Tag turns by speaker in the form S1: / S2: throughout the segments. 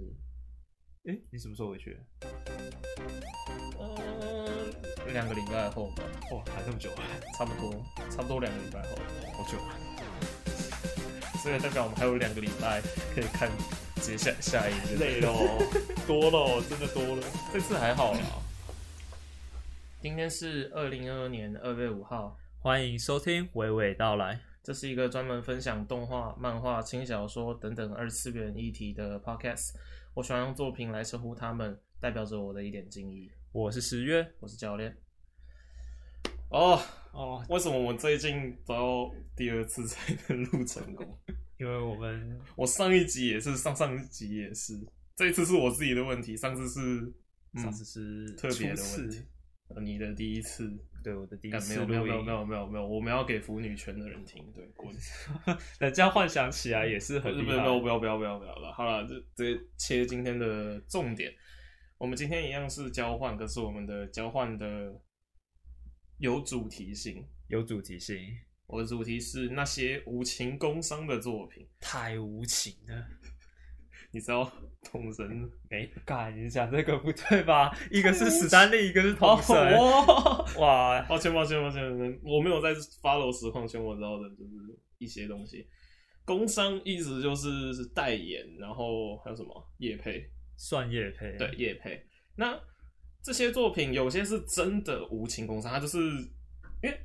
S1: 是，哎、欸，你什么时候回去？
S2: 嗯，两个礼拜后吧。
S1: 哇，还这么久啊？
S2: 差不多，差不多两个礼拜后，
S1: 好久啊。
S2: 所以代表我们还有两个礼拜可以看接下下一个。
S1: 累了，多了，真的多了。
S2: 这次还好啦。今天是二零二二年二月五号，
S1: 欢迎收听娓娓道来。
S2: 这是一个专门分享动画、漫画、轻小说等等二次元议题的 podcast。我喜欢用作品来称呼他们，代表着我的一点敬意。
S1: 我是十月，
S2: 我是教练。哦哦，为什么我最近都要第二次才能录成功？
S1: 因为我们
S2: 我上一集也是，上上一集也是，这一次是我自己的问题，上次是、
S1: 嗯、上次是
S2: 特别的问题。你的第一次，
S1: 对我的第一次，
S2: 没有没有没有没有没有，我们要给腐女权的人听，对，滚！
S1: 人家幻想起来也是很厉害，
S2: 不要不要不要不要不要了，好了，这这切今天的重点，我们今天一样是交换，可是我们的交换的有主题性，
S1: 有主题性，
S2: 我的主题是那些无情工伤的作品，
S1: 太无情了。
S2: 你知道统神没？
S1: 干，你讲这个不对吧？一个是史丹利，一个是统神。
S2: 哦、哇，抱歉抱歉抱歉，我没有在 follow 实况圈，我知道的就是一些东西。工商一直就是是代言，然后还有什么叶配？
S1: 算叶配？
S2: 对，叶配。那这些作品有些是真的无情工商，他就是因为。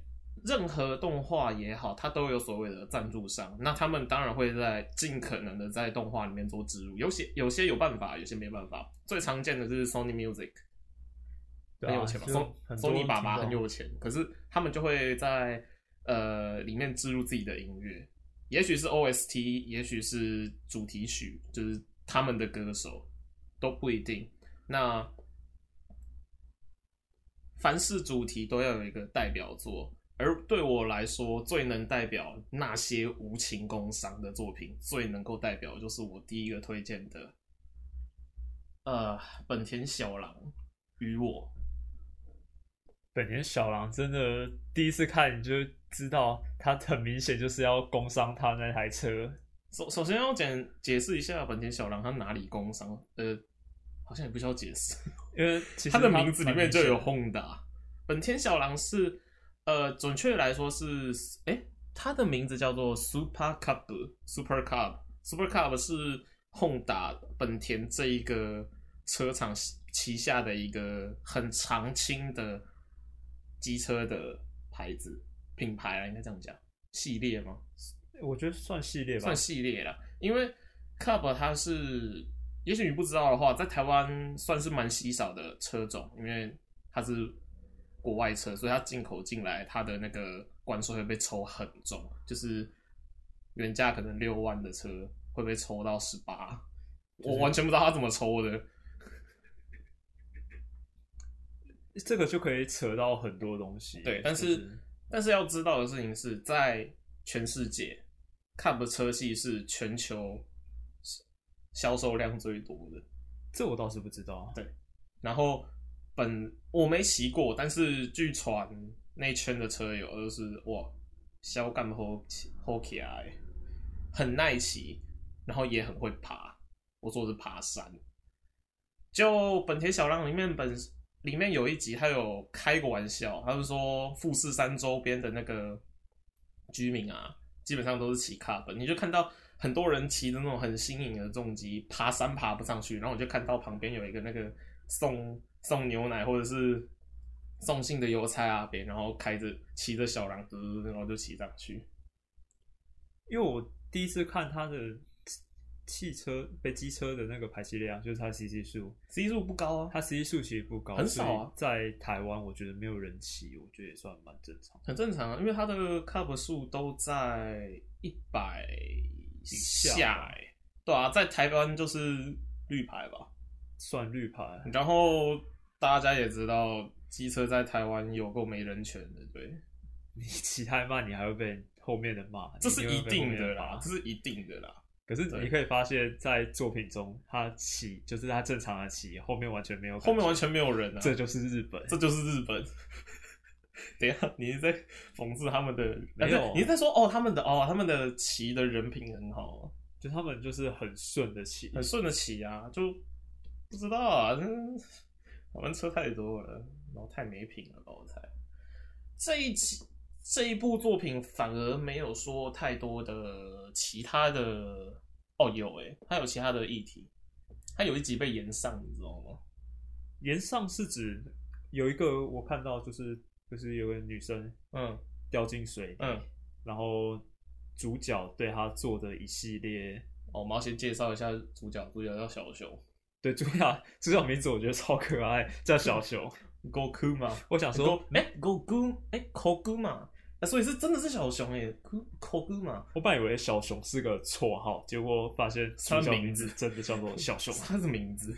S2: 任何动画也好，它都有所谓的赞助商，那他们当然会在尽可能的在动画里面做植入。有些有些有办法，有些没办法。最常见的就是 Sony Music，很有钱嘛，Sony 爸爸很有钱，可是他们就会在呃里面植入自己的音乐，也许是 OST，也许是主题曲，就是他们的歌手都不一定。那凡是主题都要有一个代表作。而对我来说，最能代表那些无情工伤的作品，最能够代表就是我第一个推荐的，呃，本田小狼与我。
S1: 本田小狼真的第一次看你就知道，他很明显就是要工伤他那台车。
S2: 首首先要简解释一下本田小狼他哪里工伤，呃，好像也不需要解释，
S1: 因为其实他，
S2: 他的名字里面就有 Honda。本田小狼是。呃，准确来说是，哎、欸，它的名字叫做 Super Cub，Super Cub，Super Cub 是 Honda 本田这一个车厂旗下的一个很常青的机车的牌子品牌啊，应该这样讲，系列吗？
S1: 我觉得算系列吧，
S2: 算系列啦。因为 Cub 它是，也许你不知道的话，在台湾算是蛮稀少的车种，因为它是。国外车，所以它进口进来，它的那个关税会被抽很重，就是原价可能六万的车会被抽到十八，我完全不知道他怎么抽的。
S1: 这个就可以扯到很多东西。
S2: 对，但是、就是、但是要知道的事情是在全世界，Cup 车系是全球销售量最多的，
S1: 这我倒是不知道。
S2: 对，然后。本我没骑过，但是据传那圈的车友都是哇，小干好好骑来，很耐骑，然后也很会爬。我说是爬山。就本田小狼里面本里面有一集，他有开过玩笑，他就说富士山周边的那个居民啊，基本上都是骑 Cub，你就看到很多人骑着那种很新颖的重机爬山爬不上去，然后我就看到旁边有一个那个送。送牛奶或者是送信的邮差阿伯，然后开着骑着小狼，然后就骑上去。
S1: 因为我第一次看他的汽车、被机车的那个排气量，就是它 CC 数
S2: ，CC 数不高啊，
S1: 它 CC 数其实不高，
S2: 很少啊。
S1: 在台湾，我觉得没有人骑，我觉得也算蛮正常，
S2: 很正常啊。因为它的 cup 数都在一百以下，哎，对啊，在台湾就是绿牌吧，
S1: 算绿牌，
S2: 然后。大家也知道，机车在台湾有够没人权的，对。
S1: 你骑太慢，你还会被后面的骂，
S2: 这是一定的啦，这是一定的啦。
S1: 可是你可以发现，在作品中，他骑就是他正常的骑，后面完全没有，
S2: 后面完全没有人啊。
S1: 这就是日本，
S2: 这就是日本。等一下，你是在讽刺他们的？
S1: 没有，
S2: 你是在说哦，他们的哦，他们的骑的人品很好。
S1: 就他们就是很顺的骑，
S2: 很顺的骑啊，就不知道啊，我们车太多了，然后太没品了吧，我猜。这一集这一部作品反而没有说太多的其他的，哦有诶、欸，它有其他的议题，它有一集被延上，你知道吗？
S1: 延上是指有一个我看到就是就是有个女生嗯掉进水嗯，然后。主角对她做的一系列，
S2: 哦，我们要先介绍一下主角，主角叫小熊。
S1: 对，主角主角名字我觉得超可爱，叫小熊。
S2: Goku 嘛，
S1: 我想说，
S2: 哎，Goku，哎，Kogu 嘛，那所以是真的是小熊哎，Kogu 嘛。
S1: 我本来以为小熊是个绰号，结果发现他的名字真的叫做小 熊，
S2: 他的名字。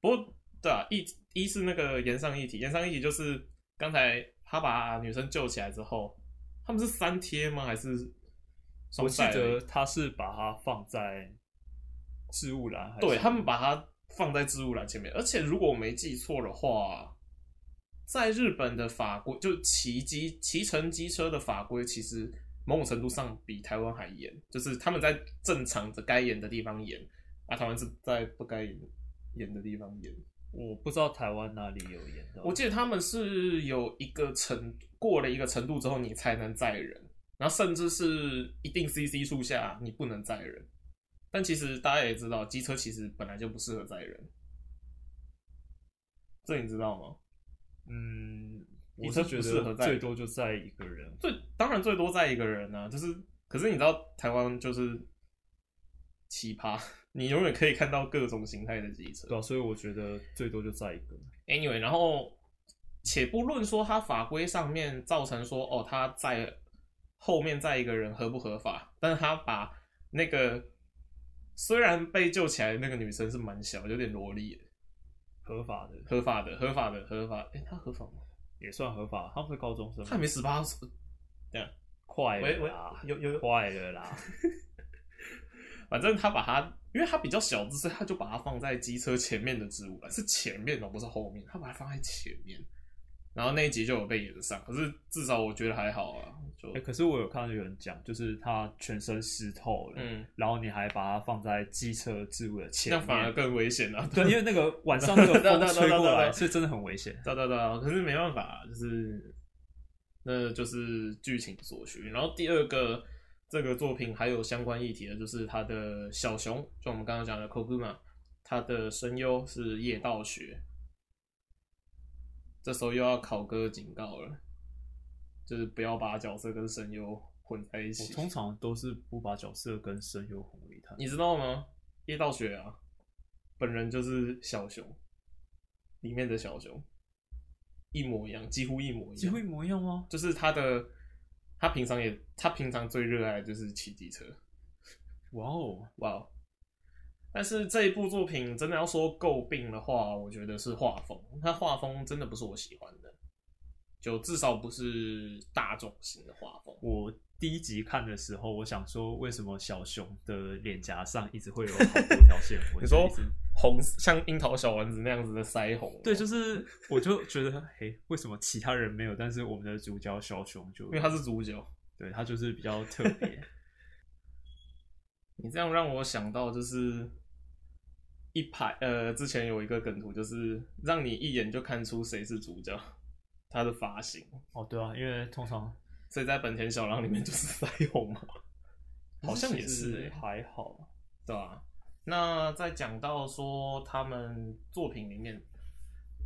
S2: 不过，对啊，一一是那个岩上一体，岩上一体就是刚才他把女生救起来之后，他们是三贴吗？还是？
S1: 我记得他是把它放在置物栏，
S2: 对，他们把它放在置物栏前面。而且如果我没记错的话，在日本的法规，就骑机骑乘机车的法规，其实某种程度上比台湾还严。就是他们在正常的该严的地方严，啊，台湾是在不该严严的地方严。
S1: 我不知道台湾哪里有严。
S2: 我记得他们是有一个程过了一个程度之后，你才能载人。然后甚至是一定 CC 数下，你不能载人。但其实大家也知道，机车其实本来就不适合载人。这你知道吗？
S1: 嗯，我是觉得最多就载一个人。
S2: 最当然最多载一个人啊，就是可是你知道台湾就是奇葩，你永远可以看到各种形态的机车。
S1: 对啊，所以我觉得最多就载一个。
S2: Anyway，然后且不论说它法规上面造成说哦，它载。后面载一个人合不合法？但是他把那个虽然被救起来的那个女生是蛮小，有点萝莉，
S1: 合法的，
S2: 合法的，合法的，合法。哎、欸，他合法吗？
S1: 也算合法，她不是高中生，
S2: 他还没十八岁。这样
S1: 快了啦，有有快了啦。
S2: 反正他把他，因为他比较小，所以他就把它放在机车前面的置物栏，是前面的，不是后面。他把它放在前面。然后那一集就有被炎上，可是至少我觉得还好啊。就、
S1: 欸、可是我有看到有人讲，就是他全身湿透了，嗯，然后你还把它放在机车置物的前面，
S2: 那反而更危险啊。
S1: 对，因为那个晚上那个风吹过来，是真的很危险。
S2: 对对对，可是没办法，就是那就是剧情所需。然后第二个这个作品还有相关议题的，就是他的小熊，就我们刚刚讲的 Koguma，他的声优是叶道学。这时候又要考哥警告了，就是不要把角色跟声优混在一起。
S1: 我通常都是不把角色跟声优混为一谈。
S2: 你知道吗？叶道学啊，本人就是小熊里面的小熊，一模一样，几乎一模一样。
S1: 几乎一模一样吗？
S2: 就是他的，他平常也，他平常最热爱的就是骑机车。
S1: 哇哦，
S2: 哇哦！但是这一部作品真的要说诟病的话，我觉得是画风。它画风真的不是我喜欢的，就至少不是大众型的画风。
S1: 我第一集看的时候，我想说，为什么小熊的脸颊上一直会有好多条线？
S2: 你说红像樱桃小丸子那样子的腮红？
S1: 对，就是我就觉得，嘿，为什么其他人没有？但是我们的主角小熊就
S2: 因为他是主角，
S1: 对，他就是比较特别。
S2: 你这样让我想到就是。一排呃，之前有一个梗图，就是让你一眼就看出谁是主角，他的发型。
S1: 哦，对啊，因为通常
S2: 所以在本田小狼里面就是 腮红嘛，好像也是、欸、
S1: 还好，
S2: 对吧、啊？那再讲到说他们作品里面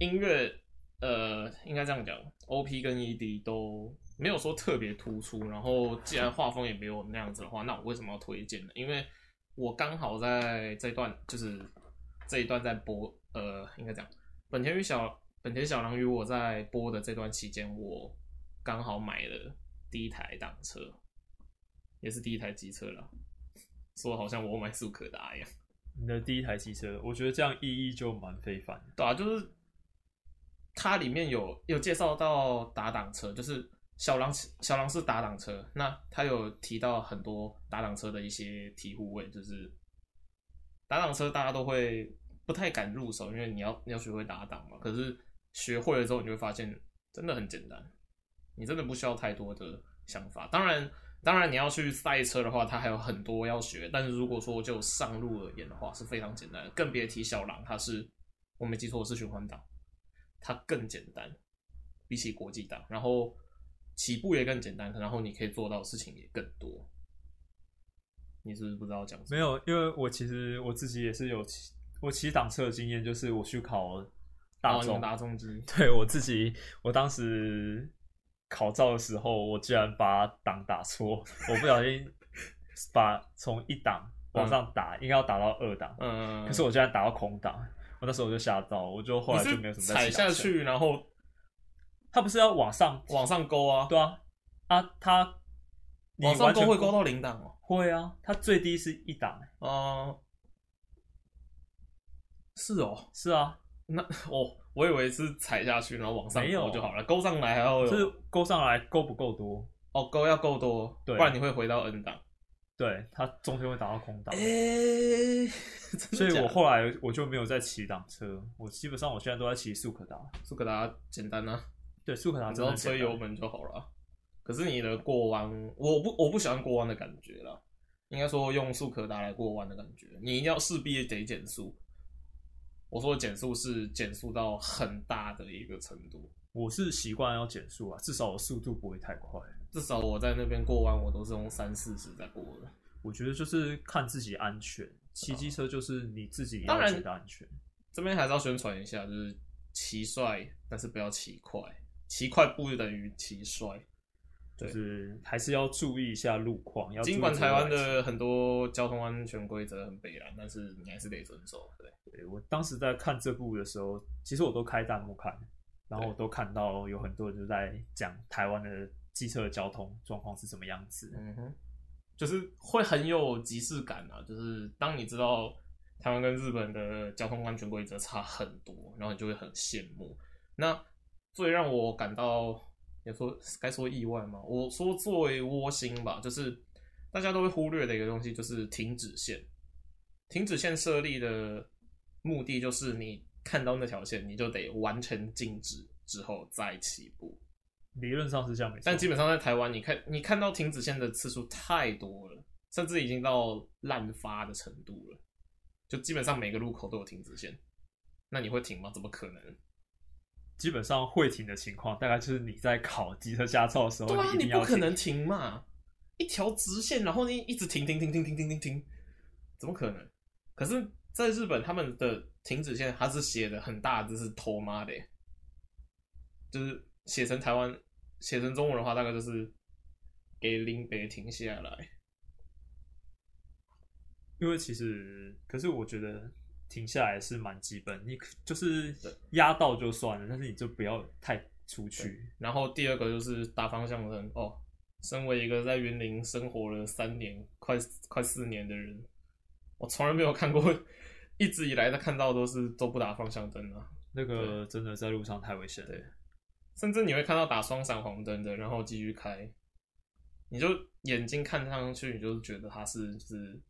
S2: 音乐，呃，应该这样讲，OP 跟 ED 都没有说特别突出。然后既然画风也没有那样子的话，那我为什么要推荐呢？因为我刚好在这段就是。这一段在播，呃，应该讲，本田与小本田小狼与我在播的这段期间，我刚好买了第一台挡车，也是第一台机车了，说好像我买速可达一样。
S1: 你的第一台机车，我觉得这样意义就蛮非凡。
S2: 对啊，就是它里面有有介绍到打挡车，就是小狼小狼是打挡车，那它有提到很多打挡车的一些体护位，就是打挡车大家都会。不太敢入手，因为你要你要学会打档嘛。可是学会了之后，你就会发现真的很简单，你真的不需要太多的想法。当然，当然你要去赛车的话，它还有很多要学。但是如果说就上路而言的话，是非常简单。更别提小狼，它是我没记错是循环档，它更简单，比起国际档，然后起步也更简单，然后你可以做到的事情也更多。你是不是不知道讲什么？
S1: 没有，因为我其实我自己也是有，我骑挡车的经验，就是我去考大众
S2: 大众机，
S1: 对我自己，我当时考照的时候，我居然把档打错，我不小心把从一档往上打，嗯、应该要打到二档，嗯，可是我居然打到空档，我那时候我就吓到，我就后来就没有什么
S2: 踩下去，然后
S1: 他不是要往上
S2: 往上勾啊？
S1: 对啊，啊，他
S2: 往上勾会勾到零档哦。
S1: 会啊，它最低是一档
S2: 哦、呃，是哦，
S1: 是啊，
S2: 那 哦，我以为是踩下去然后往上勾就好了，勾上来还要有，
S1: 是勾上来勾不够多。
S2: 哦，勾要够多，对，不然你会回到 N 档，
S1: 对，它中间会打到空档，
S2: 哎，
S1: 所以我后来我就没有再骑档车，我基本上我现在都在骑速可达，
S2: 速可达简单啊，
S1: 对，速可达
S2: 只要吹油门就好了。可是你的过弯，我不我不喜欢过弯的感觉啦。应该说用速可达来过弯的感觉，你一定要势必得减速。我说的减速是减速到很大的一个程度。
S1: 我是习惯要减速啊，至少我速度不会太快。
S2: 至少我在那边过弯，我都是用三四十在过的。
S1: 我觉得就是看自己安全，骑机车就是你自己要觉得安全。
S2: 这边还是要宣传一下，就是骑帅，但是不要骑快，骑快不等于骑帅。
S1: 就是还是要注意一下路况。
S2: 尽管台湾的很多交通安全规则很北烂，但是你还是得遵守。对，
S1: 对我当时在看这部的时候，其实我都开弹幕看，然后我都看到有很多人就在讲台湾的机车的交通状况是什么样子。
S2: 嗯哼，就是会很有即视感啊！就是当你知道台湾跟日本的交通安全规则差很多，然后你就会很羡慕。那最让我感到。也说该说意外吗？我说作为窝心吧，就是大家都会忽略的一个东西，就是停止线。停止线设立的目的就是你看到那条线，你就得完成静止之后再起步。
S1: 理论上是这样，
S2: 但基本上在台湾，你看你看到停止线的次数太多了，甚至已经到滥发的程度了。就基本上每个路口都有停止线，那你会停吗？怎么可能？
S1: 基本上会停的情况，大概就是你在考机车驾照的时候，
S2: 对啊，
S1: 你，
S2: 你不可能停嘛，一条直线，然后你一直停停停停停停停停，怎么可能？可是，在日本，他们的停止线它是写的很大字，是头妈的，就是写成台湾写成中文的话，大概就是给林北停下来。
S1: 因为其实，可是我觉得。停下来是蛮基本，你就是压到就算了，但是你就不要太出去。
S2: 然后第二个就是打方向灯哦。身为一个在云林生活了三年、快快四年的人，我从来没有看过，一直以来的看到都是都不打方向灯啊。
S1: 那个真的在路上太危险了。
S2: 对，甚至你会看到打双闪黄灯的，然后继续开，你就眼睛看上去，你就觉得他是就是。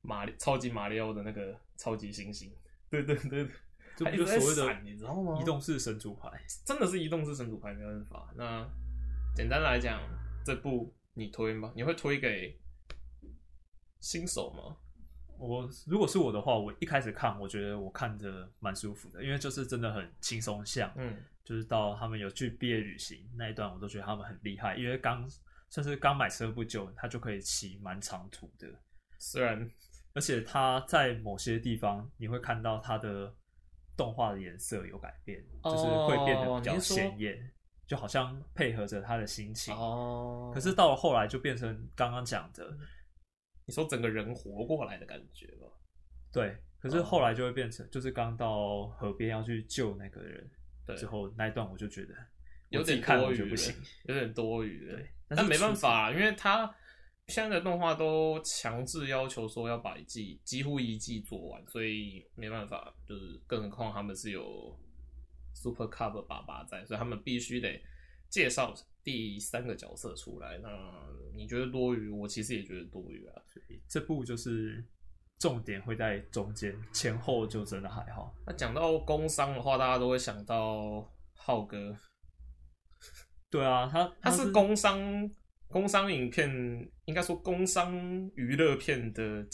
S2: 马超级马里奥的那个超级星星，对对对，
S1: 就一个所谓的你知道吗？移动式神主牌，
S2: 真的是移动式神主牌，没办法。那简单来讲，这部你推吗？你会推给新手吗？
S1: 我如果是我的话，我一开始看，我觉得我看着蛮舒服的，因为就是真的很轻松，像嗯，就是到他们有去毕业旅行那一段，我都觉得他们很厉害，因为刚算是刚买车不久，他就可以骑蛮长途的，
S2: 虽然。
S1: 而且它在某些地方，你会看到它的动画的颜色有改变，哦、就是会变得比较鲜艳，就好像配合着他的心情。哦。可是到了后来，就变成刚刚讲的，
S2: 你说整个人活过来的感觉吧？
S1: 对。可是后来就会变成，就是刚到河边要去救那个人，对。之后那一段我就觉得
S2: 有点多余，不行，有点多余。对。但没办法，因为他。现在的动画都强制要求说要把一季几乎一季做完，所以没办法，就是更何况他们是有 Super Cup 爸爸在，所以他们必须得介绍第三个角色出来。那你觉得多余？我其实也觉得多余啊。
S1: 所以这部就是重点会在中间，前后就真的还好。
S2: 那讲到工伤的话，大家都会想到浩哥。
S1: 对啊，他
S2: 他是工商。工商影片，应该说工商娱乐片的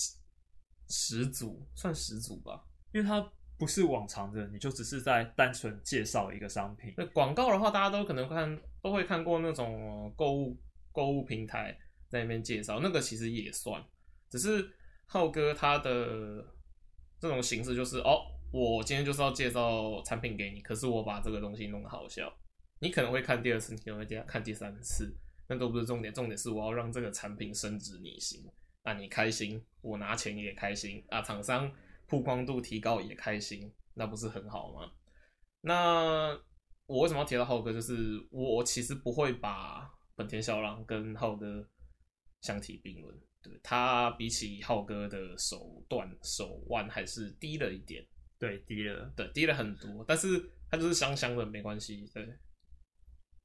S2: 始祖，算始祖吧，
S1: 因为它不是往常的，你就只是在单纯介绍一个商品。
S2: 那广告的话，大家都可能看，都会看过那种购物购物平台在那边介绍，那个其实也算，只是浩哥他的这种形式就是哦。我今天就是要介绍产品给你，可是我把这个东西弄得好笑，你可能会看第二次，你可能会看第三次，那都不是重点，重点是我要让这个产品升值你心，那你开心，我拿钱也开心啊，厂商曝光度提高也开心，那不是很好吗？那我为什么要提到浩哥？就是我其实不会把本田小狼跟浩哥相提并论，对，他比起浩哥的手段手腕还是低了一点。
S1: 对，低了，
S2: 对，低了很多，但是他就是香香的，没关系。对，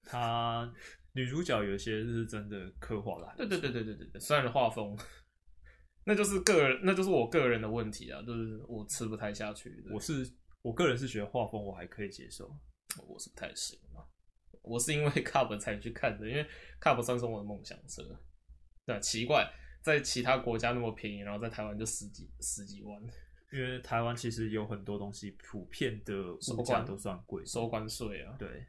S1: 它女主角有些是真的刻画了，
S2: 对对对对对对对，虽然画风，那就是个人，那就是我个人的问题啊，就是我吃不太下去。
S1: 我是我个人是觉得画风我还可以接受，
S2: 我是不太行啊。我是因为 Cup 才去看的，因为 Cup 算是我的梦想车。对，奇怪，在其他国家那么便宜，然后在台湾就十几十几万。
S1: 因为台湾其实有很多东西，普遍的物价都算贵，
S2: 收关税啊，
S1: 对，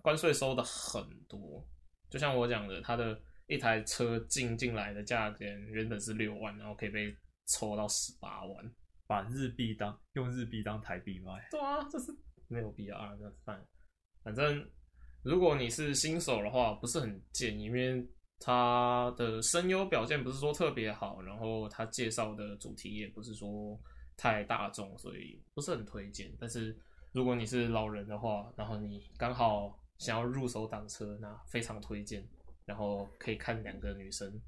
S2: 关税收的很多。就像我讲的，它的一台车进进来的价钱原本是六万，然后可以被抽到十八万，
S1: 把日币当用日币当台币卖。
S2: 对啊，这是没有必要啊，那算。反正如果你是新手的话，不是很建议，因为他的声优表现不是说特别好，然后他介绍的主题也不是说。太大众，所以不是很推荐。但是如果你是老人的话，然后你刚好想要入手挡车，那非常推荐。然后可以看两个女生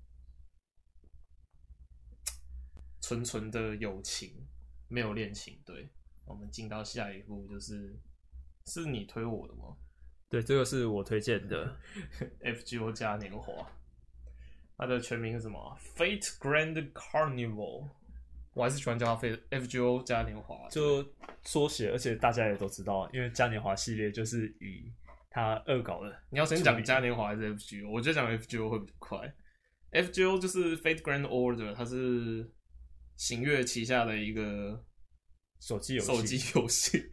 S2: 纯纯的友情，没有恋情。对，我们进到下一步，就是是你推我的吗？
S1: 对，这个是我推荐的
S2: FGO 嘉年华。它的全名是什么？Fate Grand Carnival。我还是喜欢叫它 F F G O 嘉年华，
S1: 就缩写，而且大家也都知道，因为嘉年华系列就是以它恶搞的。
S2: 你要先讲嘉年华还是 FGO？我觉得讲 FGO 会比较快。FGO 就是 Fate Grand Order，它是行月旗下的一个
S1: 手机游戏
S2: 手机游戏。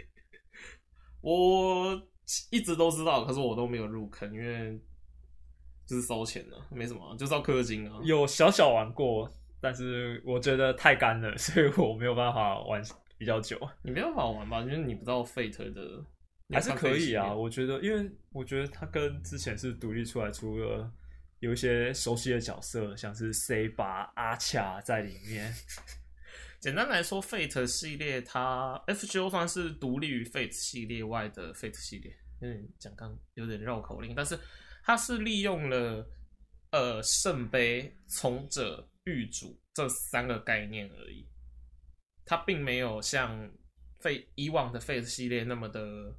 S2: 我一直都知道，可是我都没有入坑，因为就是烧钱了，没什么，就是要氪金啊。
S1: 有小小玩过。但是我觉得太干了，所以我没有办法玩比较久。
S2: 你没有办法玩吧？因为你不知道 Fate 的
S1: 还是可以啊。我觉得，因为我觉得它跟之前是独立出来，除了有一些熟悉的角色，像是 Saber、阿卡在里面。
S2: 简单来说，Fate 系列它 FGO 算是独立于 Fate 系列外的 Fate 系列。有点讲刚有点绕口令，但是它是利用了呃圣杯从者。狱主这三个概念而已，它并没有像费以往的 Fate 系列那么的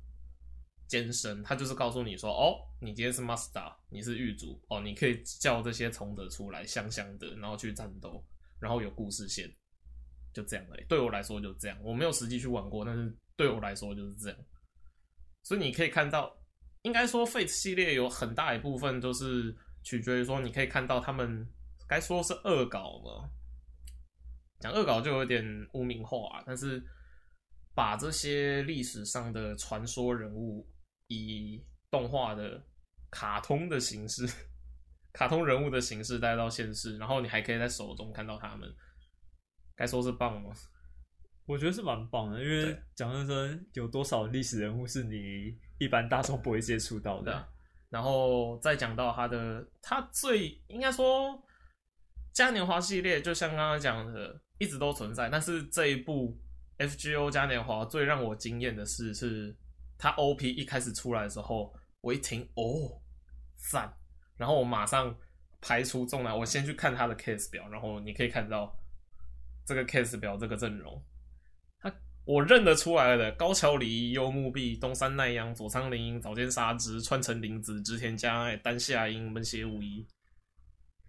S2: 艰深。它就是告诉你说：“哦，你今天是 Master，你是狱主哦，你可以叫这些从者出来，香香的，然后去战斗，然后有故事线，就这样而已。对我来说就这样，我没有实际去玩过，但是对我来说就是这样。所以你可以看到，应该说 Fate 系列有很大一部分都是取决于说，你可以看到他们。该说是恶搞吗？讲恶搞就有点污名化，但是把这些历史上的传说人物以动画的卡通的形式、卡通人物的形式带到现实，然后你还可以在手中看到他们，该说是棒吗？
S1: 我觉得是蛮棒的，因为讲真真，有多少历史人物是你一般大众不会接触到的？
S2: 然后再讲到他的，他最应该说。嘉年华系列就像刚刚讲的，一直都存在。但是这一部 FGO 嘉年华最让我惊艳的是，是他 OP 一开始出来的时候，我一听哦，赞，然后我马上排除重来，我先去看他的 case 表，然后你可以看到这个 case 表这个阵容，他我认得出来的高桥李依、柚木碧、东山奈央、佐仓绫音、早见沙织、川城绫子、织田佳爱、丹下英、门脇武一。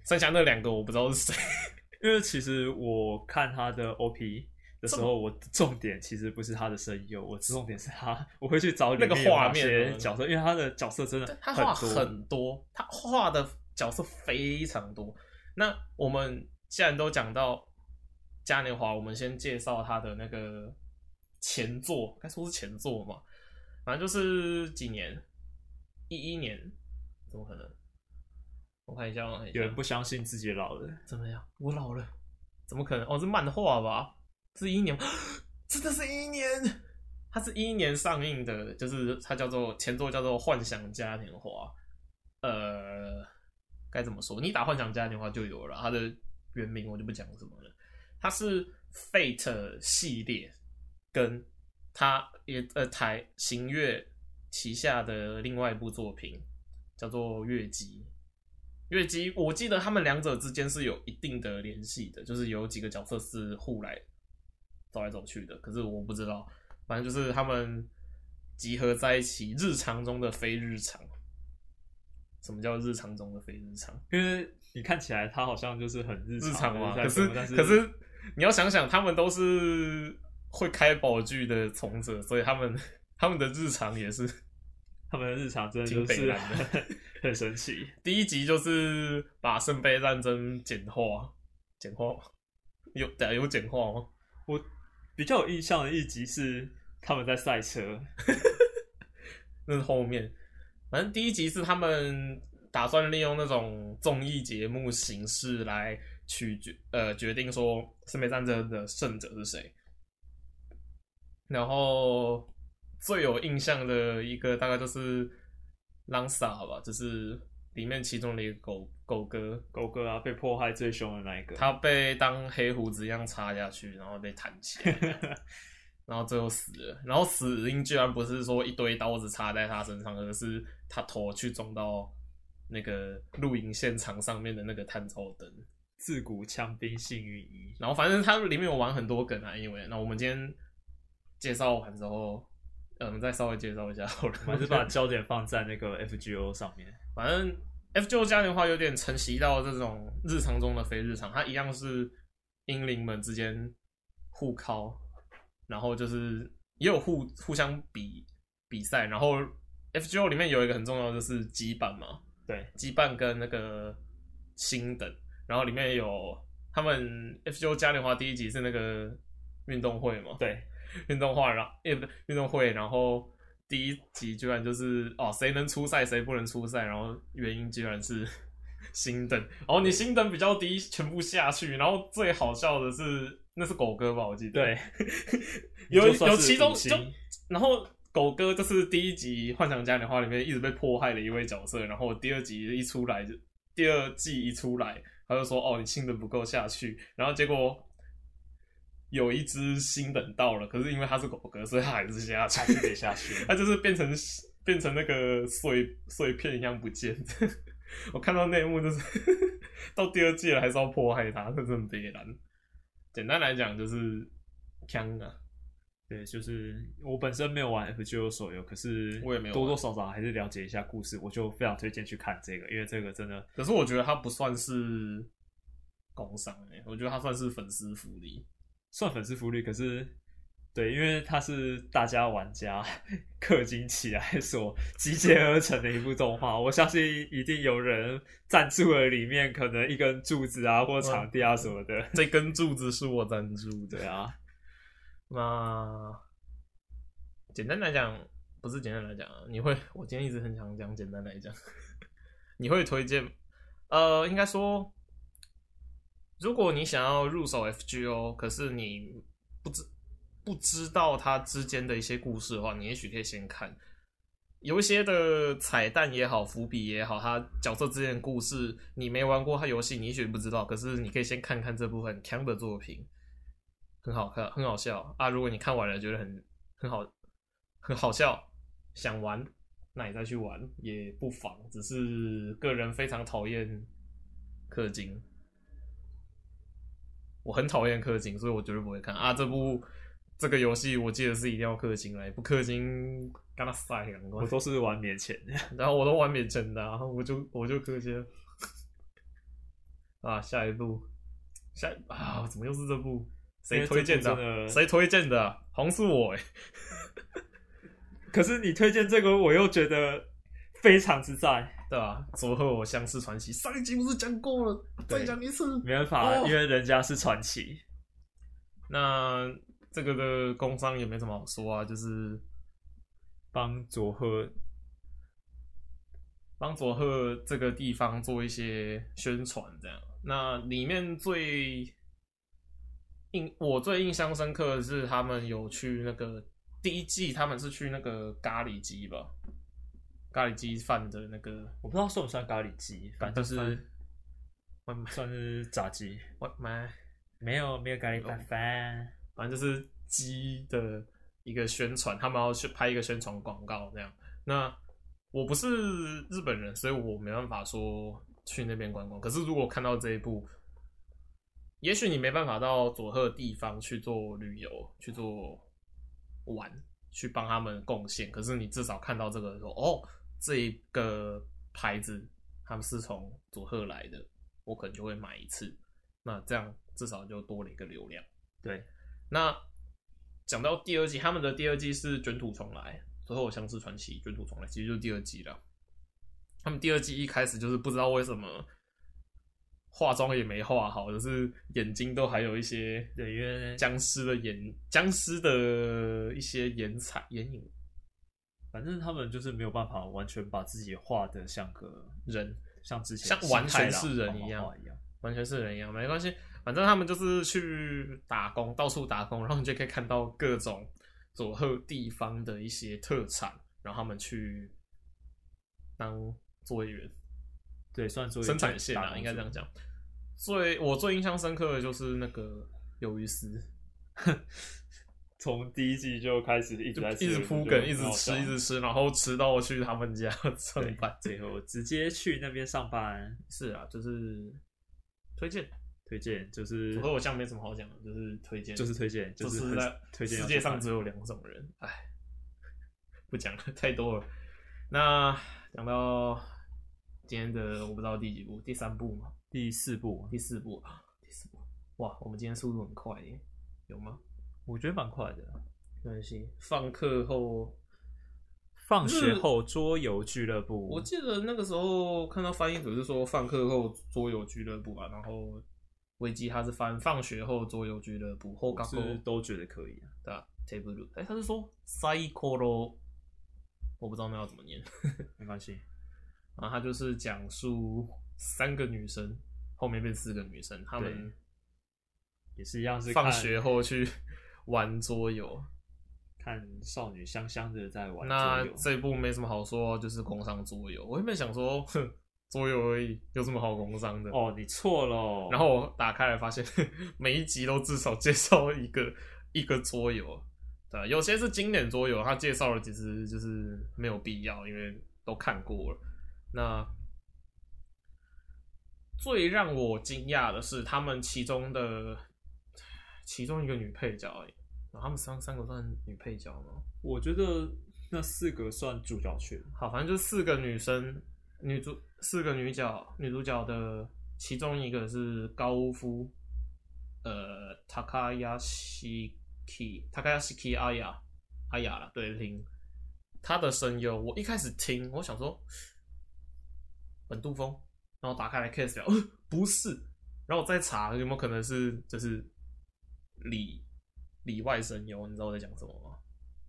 S2: 剩下那两个我不知道是谁，
S1: 因为其实我看他的 OP 的时候，我重点其实不是他的声优，我重点是他，我会去找那个画面角色，因为他的角色真的
S2: 他画很多，他画的角色非常多。那我们既然都讲到嘉年华，我们先介绍他的那个前作，该说是前作嘛，反正就是几年，一一年，怎么可能？我看一下，
S1: 有人不相信自己老了，
S2: 怎么样？我老了？怎么可能？哦，是漫画吧？是一年，真的是一年？它是一年上映的，就是它叫做前作叫做《幻想嘉年华》。呃，该怎么说？你打《幻想嘉年华》就有了，它的原名我就不讲什么了。它是 Fate 系列，跟它也呃台星月旗下的另外一部作品叫做《月姬》。月姬，我记得他们两者之间是有一定的联系的，就是有几个角色是互来走来走去的。可是我不知道，反正就是他们集合在一起，日常中的非日常。什么叫日常中的非日常？
S1: 因为你看起来他好像就是很日常，
S2: 嘛。可
S1: 是
S2: 可是你要想想，他们都是会开宝具的从者，所以他们 他们的日常也是。
S1: 他们的日常真的就是 很神奇。
S2: 第一集就是把圣杯战争简化，简化有对有简化吗？
S1: 我比较有印象的一集是他们在赛车，
S2: 那是后面。反正第一集是他们打算利用那种综艺节目形式来取决呃决定说圣杯战争的胜者是谁，然后。最有印象的一个大概就是朗萨吧，就是里面其中的一个狗狗哥，
S1: 狗哥啊，被迫害最凶的那一个，
S2: 他被当黑胡子一样插下去，然后被弹起来，然后最后死了。然后死因居然不是说一堆刀子插在他身上，而是他头去撞到那个录影现场上面的那个探照灯。
S1: 自古枪兵幸运一，
S2: 然后反正他里面有玩很多梗啊，因为那我们今天介绍完之后。嗯，我们再稍微介绍一下好了，
S1: 我还是把焦点放在那个 FGO 上面。
S2: 反正 FGO 嘉年华有点承袭到这种日常中的非日常，它一样是英灵们之间互靠，然后就是也有互互相比比赛。然后 FGO 里面有一个很重要的就是羁绊嘛，
S1: 对，
S2: 羁绊跟那个星等，然后里面有他们 FGO 嘉年华第一集是那个运动会嘛，
S1: 对。
S2: 运动会，然后也不对，运动会，然后第一集居然就是哦，谁能出赛，谁不能出赛，然后原因居然是 星等，哦，你星等比较低，全部下去，然后最好笑的是那是狗哥吧，我记得，
S1: 对，
S2: 有有其中就，然后狗哥就是第一集幻想嘉年华里面一直被迫害的一位角色，然后第二集一出来就第二季一出来，他就说哦，你星等不够下去，然后结果。有一只新等到了，可是因为它是狗哥，所以它还是下去，
S1: 得下去。
S2: 它就是变成变成那个碎碎片一样不见。我看到那一幕就是 到第二季了，还是要迫害它，这真的悲凉。简单来讲就是枪啊，
S1: 对，就是我本身没有玩 FGO 手游，可是
S2: 我也没有，
S1: 多多少少还是了解一下故事，我就非常推荐去看这个，因为这个真的。
S2: 可是我觉得它不算是工商诶，我觉得它算是粉丝福利。
S1: 算粉丝福利，可是对，因为它是大家玩家 氪金起来所集结而成的一部动画，我相信一定有人赞助了里面可能一根柱子啊，或场地啊什么的。
S2: 这根柱子是我赞助的
S1: 啊。
S2: 那简单来讲，不是简单来讲啊，你会，我今天一直很想讲简单来讲，你会推荐？呃，应该说。如果你想要入手 FGO，可是你不知不知道它之间的一些故事的话，你也许可以先看，有一些的彩蛋也好，伏笔也好，它角色之间的故事你没玩过它游戏，你也许不知道。可是你可以先看看这部分强的作品，很好看，很好笑啊！如果你看完了觉得很很好，很好笑，想玩，那你再去玩也不妨。只是个人非常讨厌氪金。我很讨厌氪金，所以我绝对不会看啊！这部这个游戏我记得是一定要氪金来，不氪金干他塞！
S1: 我都是玩免钱，
S2: 然后我都玩免钱的，然后我就我就氪金啊！下一部，下啊！怎么又是这部？谁推荐的？谁推荐的？好像是我哎！
S1: 可是你推荐这个，我又觉得非常之赞。
S2: 对吧？佐贺我相是传奇，上一集不是讲过了，再讲一次，
S1: 没办法，哦、因为人家是传奇。
S2: 那这个的工商也没什么好说啊，就是
S1: 帮佐贺，
S2: 帮佐贺这个地方做一些宣传，这样。那里面最印我最印象深刻的是，他们有去那个第一季，他们是去那个咖喱鸡吧。咖喱鸡饭的那个，
S1: 我不知道算不算咖喱鸡，反正就是算是炸鸡。
S2: 外卖
S1: 没有没有咖喱饭，
S2: 反正就是鸡的一个宣传，他们要去拍一个宣传广告这样。那我不是日本人，所以我没办法说去那边观光。可是如果看到这一部，也许你没办法到佐贺地方去做旅游，去做玩，去帮他们贡献。可是你至少看到这个说哦。这一个牌子他们是从佐贺来的，我可能就会买一次。那这样至少就多了一个流量。
S1: 对，
S2: 那讲到第二季，他们的第二季是卷土重来，佐贺偶像是传奇，卷土重来，其实就是第二季了。他们第二季一开始就是不知道为什么化妆也没化好，就是眼睛都还有一些对，因为僵尸的眼，僵尸的一些眼彩眼影。
S1: 反正他们就是没有办法完全把自己画的像个人，像之前
S2: 像完全是人一样，完全是人一样，没关系。反正他们就是去打工，到处打工，然后你就可以看到各种佐贺地方的一些特产，然后他们去当作业员，
S1: 对，算作业
S2: 生产线啊，应该这样讲。最我最印象深刻的就是那个鱿鱼丝。
S1: 从第一季就开始一直在
S2: 一直铺梗，一直吃，一直吃，然后吃到去他们家 上班，
S1: 最后直接去那边上班。
S2: 是啊，就是推荐，
S1: 推荐，就是我
S2: 和我像没什么好讲的，就是推荐，
S1: 就是推荐，就是在推荐。
S2: 世界上只有两种人，哎，不讲了，太多了。那讲到今天的，我不知道第几部，第三部吗？
S1: 第四部，
S2: 第四部啊，第四部。哇，我们今天速度很快耶，有吗？
S1: 我觉得蛮快的，
S2: 没关系。放课后，
S1: 放学后桌游俱乐部。
S2: 我记得那个时候看到翻译组是说放课后桌游俱乐部啊，然后维基他是翻放学后桌游俱乐部，后
S1: 是都觉得可以啊。
S2: 对啊，table，哎，他是说 cycle，我不知道那要怎么念，
S1: 没关系。
S2: 然后他就是讲述三个女生，后面变四个女生，他们
S1: 也是一样是
S2: 放学后去。玩桌游，
S1: 看少女香香的在玩。
S2: 那这一部没什么好说，就是工商桌游。我原本想说，哼，桌游而已，有什么好工商的？
S1: 哦，你错了。
S2: 然后我打开来发现，每一集都至少介绍一个一个桌游。对，有些是经典桌游，他介绍了其实就是没有必要，因为都看过了。那最让我惊讶的是，他们其中的。其中一个女配角而已，然后他们三三个算女配角吗？
S1: 我觉得那四个算主角群。
S2: 好，反正就四个女生，女主四个女角，女主角的其中一个是高夫，呃，Takayashi Ki，Takayashi 阿雅，阿雅了，对，听她的声优，我一开始听，我想说本杜峰，然后打开来 cast 了，呃，不是，然后我再查有没有可能是就是。里里外声优，你知道我在讲什么吗？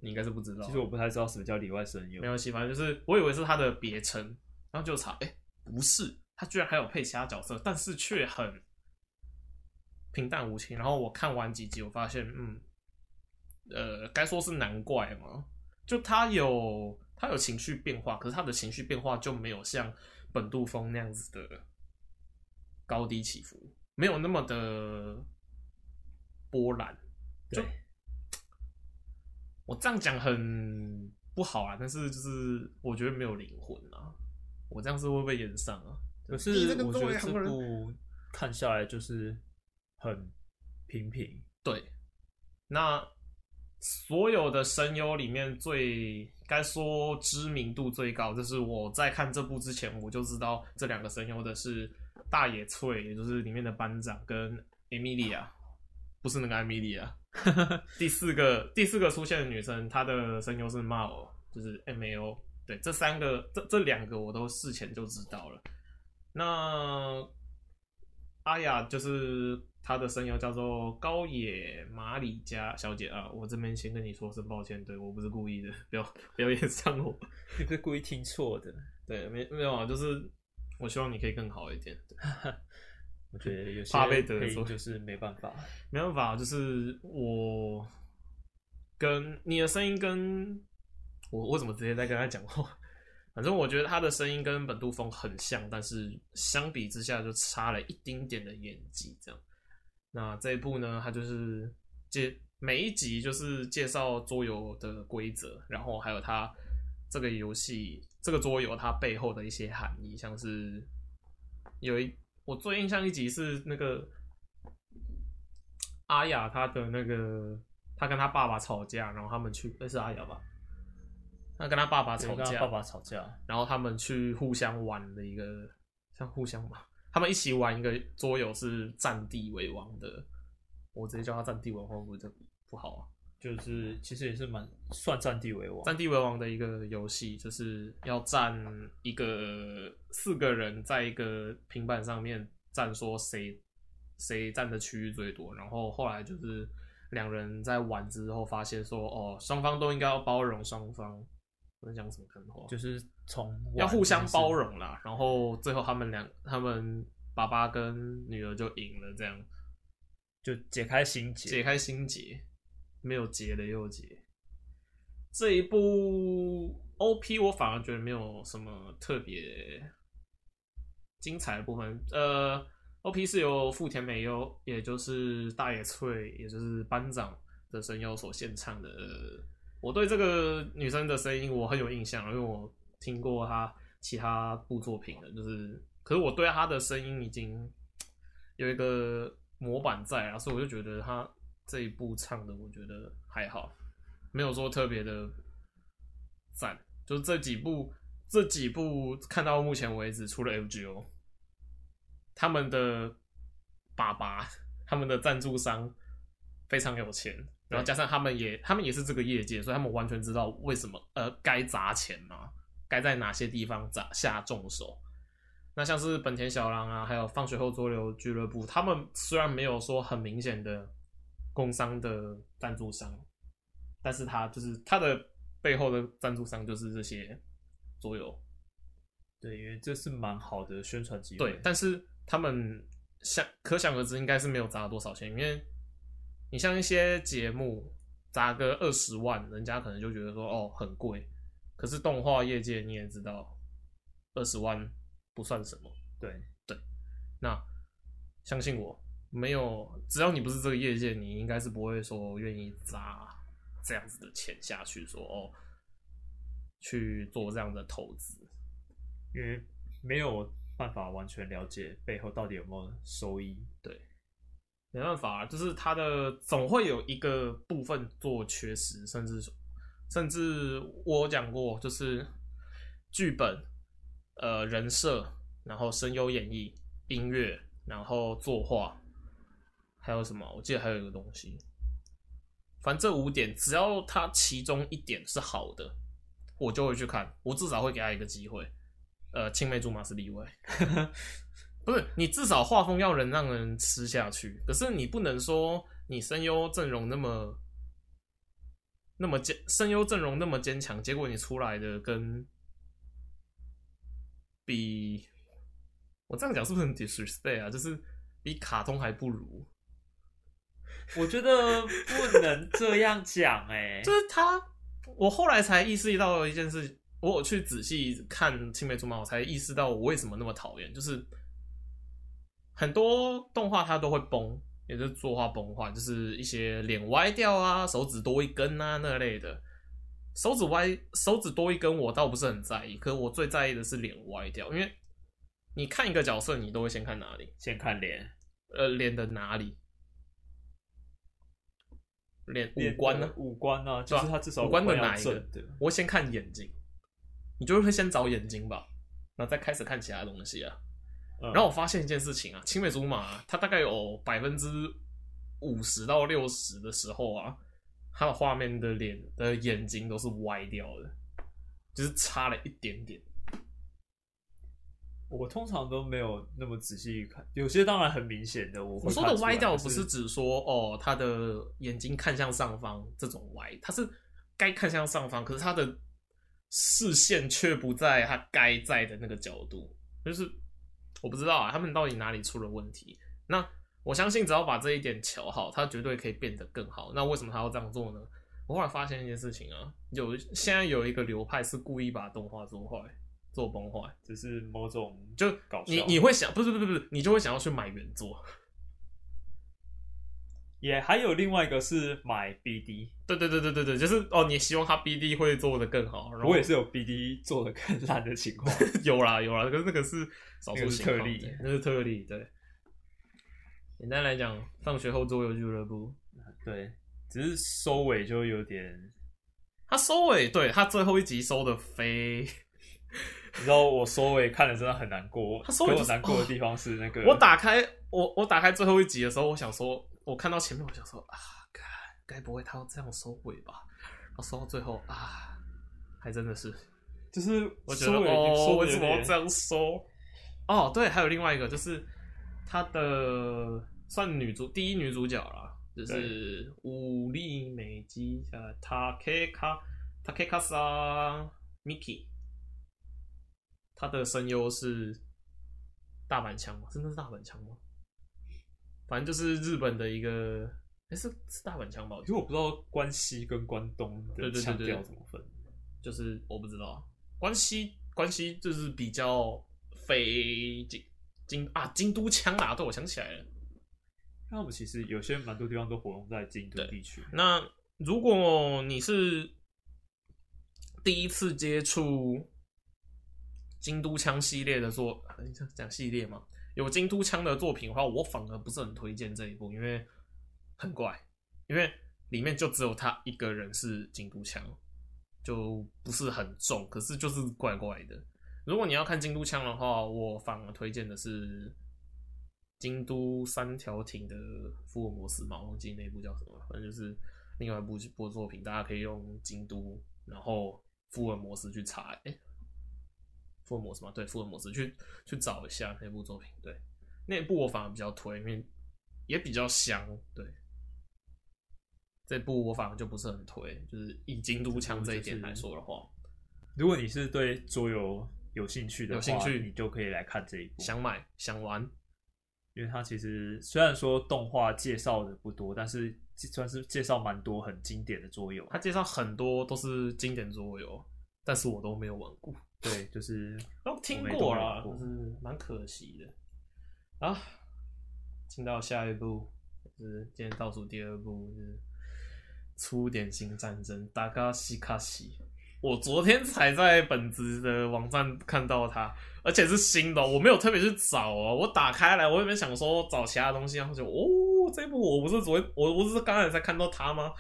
S2: 你应该是不知道。
S1: 其实我不太知道什么叫里外声优。
S2: 没关系，反正就是我以为是他的别称，然后就查，哎、欸，不是，他居然还有配其他角色，但是却很平淡无奇。然后我看完几集，我发现，嗯，呃，该说是难怪嘛，就他有他有情绪变化，可是他的情绪变化就没有像本杜峰那样子的高低起伏，没有那么的。波澜，对我这样讲很不好啊，但是就是我觉得没有灵魂啊，我这样是会不会演上啊？
S1: 可是我觉得这部看下来就是很平平。
S2: 对，那所有的声优里面最该说知名度最高，就是我在看这部之前我就知道这两个声优的是大野翠，也就是里面的班长跟 Emilia。不是那个艾米莉啊，第四个第四个出现的女生，她的声优是 Mao，就是 M A O 对，这三个这这两个我都事前就知道了。那阿雅就是她的声优叫做高野马里加小姐啊，我这边先跟你说声抱歉，对，我不是故意的，不要不要演上我，
S1: 你不是故意听错的，
S2: 对，没没有啊，就是我希望你可以更好一点。
S1: 我觉得有些怕被得罪，就是没办法，
S2: 没办法，就是我跟你的声音跟我，我怎么直接在跟他讲话？反正我觉得他的声音跟本杜峰很像，但是相比之下就差了一丁点的演技。这样，那这一部呢，他就是介每一集就是介绍桌游的规则，然后还有他这个游戏这个桌游它背后的一些含义，像是有一。我最印象一集是那个阿雅，她的那个她跟她爸爸吵架，然后他们去，那是阿雅吧？她跟她爸爸吵架，
S1: 爸爸吵架，
S2: 然后他们去互相玩的一个，像互相嘛，他们一起玩一个桌游是占地为王的，我直接叫他占地为王会不会就不好啊？
S1: 就是其实也是蛮算占地为王，
S2: 占地为王的一个游戏，就是要占一个四个人在一个平板上面占，说谁谁占的区域最多。然后后来就是两人在玩之后发现说，哦，双方都应该要包容双方。我在讲什么坑话？
S1: 就是从
S2: 要互相包容啦。然后最后他们两，他们爸爸跟女儿就赢了，这样
S1: 就解开心结，
S2: 解开心结。没有结的又结，这一部 OP 我反而觉得没有什么特别精彩的部分。呃，OP 是由富田美优，也就是大野翠，也就是班长的声优所献唱的。我对这个女生的声音我很有印象，因为我听过她其他部作品的，就是，可是我对她的声音已经有一个模板在啊，所以我就觉得她。这一部唱的我觉得还好，没有说特别的赞。就这几部，这几部看到目前为止，除了 FGO，他们的爸爸、他们的赞助商非常有钱，然后加上他们也，他们也是这个业界，所以他们完全知道为什么呃该砸钱嘛，该在哪些地方砸下重手。那像是本田小狼啊，还有放学后桌游俱乐部，他们虽然没有说很明显的。工商的赞助商，但是他就是他的背后的赞助商就是这些桌游，
S1: 对，因为这是蛮好的宣传机会。
S2: 对，但是他们想可想而知，应该是没有砸多少钱，因为你像一些节目砸个二十万，人家可能就觉得说哦很贵，可是动画业界你也知道，二十万不算什么。
S1: 对
S2: 对，那相信我。没有，只要你不是这个业界，你应该是不会说愿意砸这样子的钱下去说，说哦，去做这样的投资，
S1: 因为没有办法完全了解背后到底有没有收益。
S2: 对，没办法，就是它的总会有一个部分做缺失，甚至甚至我讲过，就是剧本、呃人设，然后声优演绎、音乐，然后作画。还有什么？我记得还有一个东西，反正这五点，只要它其中一点是好的，我就会去看。我至少会给他一个机会。呃，青梅竹马是例外，不是你至少画风要能让人吃下去。可是你不能说你声优阵容那么那么坚，声优阵容那么坚强，结果你出来的跟比我这样讲是不是很 disrespect 啊？就是比卡通还不如。
S1: 我觉得不能这样讲，哎，
S2: 就是他，我后来才意识到一件事，我有去仔细看青梅竹马，我才意识到我为什么那么讨厌，就是很多动画它都会崩，也就是作画崩坏，就是一些脸歪掉啊，手指多一根啊那类的，手指歪，手指多一根我倒不是很在意，可是我最在意的是脸歪掉，因为你看一个角色，你都会先看哪里？
S1: 先看脸，
S2: 呃，脸的哪里？脸五官呢？
S1: 五官呢？就是他至少
S2: 五官的哪一个？我先看眼睛，你就会先找眼睛吧，然后再开始看其他东西啊。然后我发现一件事情啊，青梅竹马它大概有百分之五十到六十的时候啊，它的画面的脸的眼睛都是歪掉的，就是差了一点点。
S1: 我通常都没有那么仔细看，有些当然很明显的。我
S2: 我说的歪掉不是指说哦，他的眼睛看向上方这种歪，他是该看向上方，可是他的视线却不在他该在的那个角度，就是我不知道啊，他们到底哪里出了问题？那我相信只要把这一点调好，他绝对可以变得更好。那为什么他要这样做呢？我后来发现一件事情啊，有现在有一个流派是故意把动画做坏。做崩坏，
S1: 只是某种
S2: 就搞笑。你你会想，不是不是不是，你就会想要去买原作。
S1: 也还有另外一个是买 BD，
S2: 对对对对对对，就是哦，你希望他 BD 会做的更好。
S1: 我也是有 BD 做的更烂的情况，
S2: 有啦有啦，可是那个是少数特例，那是特例。对，简单来讲，放学后桌游俱乐部，
S1: 对，只是收尾就有点，
S2: 他收尾，对他最后一集收的飞。
S1: 你知道我收尾看了真的很难过。他收尾难过的地方是那个，
S2: 我打开我我打开最后一集的时候，我想说，我看到前面，我想说啊，该该不会他要这样收尾吧？然后收到最后啊，还真的是，
S1: 就是
S2: 我觉得哦，为什么要这样收？哦，对，还有另外一个就是他的算女主第一女主角啦，就是武力美姬呃，Takeka Takeka-san Miki。他的声优是大阪腔吗？真的是大阪腔吗？反正就是日本的一个，哎、欸，是是大阪腔吧？
S1: 因为我不知道关西跟关东的腔调怎么分，
S2: 就是我不知道。关西关西就是比较非京京啊京都腔啊，对，我想起来了。
S1: 那我们其实有些蛮多地方都活动在京都地区。
S2: 那如果你是第一次接触。京都枪系列的作，讲系列嘛，有京都枪的作品的话，我反而不是很推荐这一部，因为很怪，因为里面就只有他一个人是京都枪，就不是很重，可是就是怪怪的。如果你要看京都枪的话，我反而推荐的是京都三条町的福尔摩斯嘛，忘记那部叫什么，反正就是另外一部部作品，大家可以用京都，然后福尔摩斯去查，哎、欸。福尔摩斯吗？对，福尔摩斯去去找一下那部作品。对，那部我反而比较推，因为也比较香。对，这部我反而就不是很推，就是以京都枪这一点来说的话，
S1: 如果你是对桌游有兴趣的话，有兴趣你就可以来看这一部。
S2: 想买想玩，
S1: 因为它其实虽然说动画介绍的不多，但是算是介绍蛮多很经典的桌游。
S2: 它介绍很多都是经典桌游，但是我都没有玩过。
S1: 对，就是
S2: 都听过了，就是蛮可惜的。啊，进到下一步，就是今天倒数第二部，就是《粗点新战争》大嘎西卡西。我昨天才在本子的网站看到它，而且是新的，我没有特别去找哦。我打开来，我也没想说找其他东西，然后就哦，这部我不是昨天，我不是刚才才看到它吗？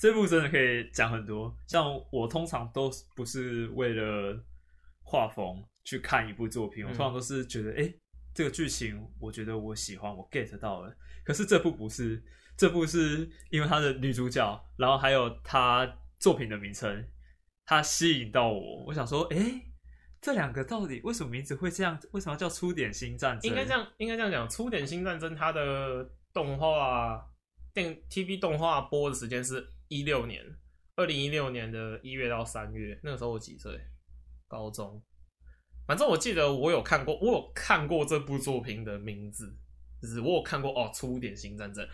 S1: 这部真的可以讲很多，像我通常都不是为了画风去看一部作品，我通常都是觉得，哎、嗯，这个剧情我觉得我喜欢，我 get 到了。可是这部不是，这部是因为它的女主角，然后还有她作品的名称，它吸引到我。我想说，哎，这两个到底为什么名字会这样？为什么叫初点新战争？
S2: 应该这样，应该这样讲，粗点新战争它的动画电 TV 动画播的时间是。一六年，二零一六年的一月到三月，那个时候我几岁？高中。反正我记得我有看过，我有看过这部作品的名字，就是我有看过哦，《粗点新战争》。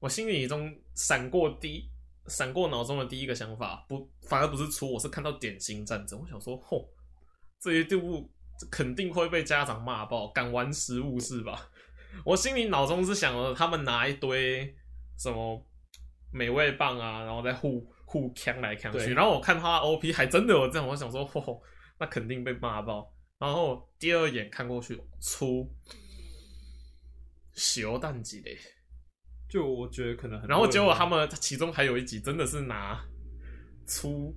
S2: 我心里中闪过第一，闪过脑中的第一个想法，不，反而不是粗，我是看到点心战争。我想说，吼，这一部肯定会被家长骂爆，敢玩食物是吧？我心里脑中是想着他们拿一堆什么。美味棒啊，然后再互互呛来呛去，然后我看他 OP 还真的有这样，我想说，吼吼，那肯定被骂爆。然后第二眼看过去，粗，小蛋级嘞，
S1: 就我觉得可能很。
S2: 然后结果他们其中还有一集真的是拿粗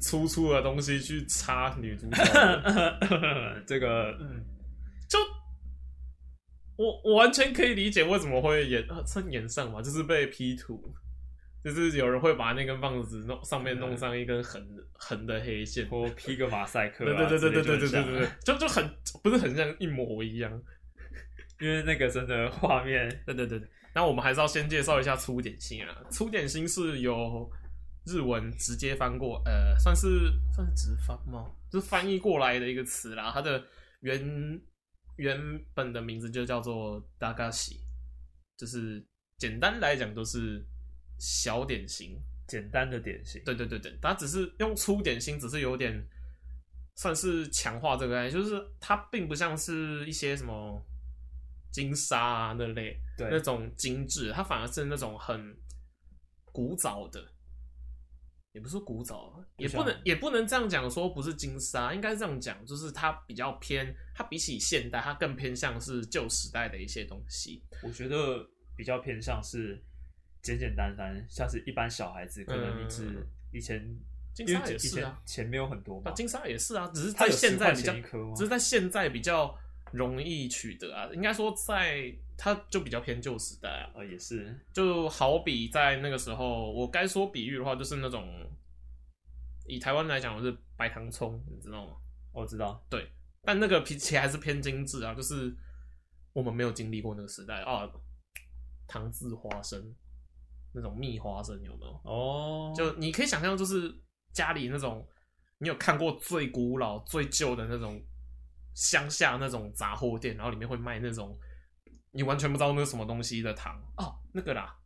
S2: 粗粗的东西去插女主角，
S1: 这个嗯，
S2: 就我我完全可以理解为什么会演称演上嘛，就是被 P 图。就是有人会把那根棒子弄上面弄上一根横横的黑线，
S1: 或披个马赛克，
S2: 对对对对对对对对对，就就很不是很像一模一样，
S1: 因为那个真的画面，
S2: 对对对对。那我们还是要先介绍一下粗点心啊，粗点心是由日文直接翻过，呃，算是算是直翻吗？就是翻译过来的一个词啦，它的原原本的名字就叫做駄菓子，就是简单来讲都是。小点心，
S1: 简单的点心，
S2: 对对对对，它只是用粗点心，只是有点算是强化这个概念，就是它并不像是一些什么金沙啊那类，对那种精致，它反而是那种很古早的，也不是古早，也不能也不能这样讲，说不是金沙，应该这样讲，就是它比较偏，它比起现代，它更偏向是旧时代的一些东西。
S1: 我觉得比较偏向是。简简单单，像是一般小孩子，可能你是以前，
S2: 金沙也是啊，
S1: 钱没有很多嘛，
S2: 金沙也是啊，只是在现在比较，只是在现在比较容易取得啊。应该说，在它就比较偏旧时代啊，
S1: 呃，也是，
S2: 就好比在那个时候，我该说比喻的话，就是那种以台湾来讲，是白糖葱，你知道吗？
S1: 我知道，
S2: 对，但那个皮其实还是偏精致啊，就是我们没有经历过那个时代啊，糖渍花生。那种蜜花生有没有？哦，oh. 就你可以想象，就是家里那种，你有看过最古老、最旧的那种乡下那种杂货店，然后里面会卖那种你完全不知道那是什么东西的糖哦，那个啦，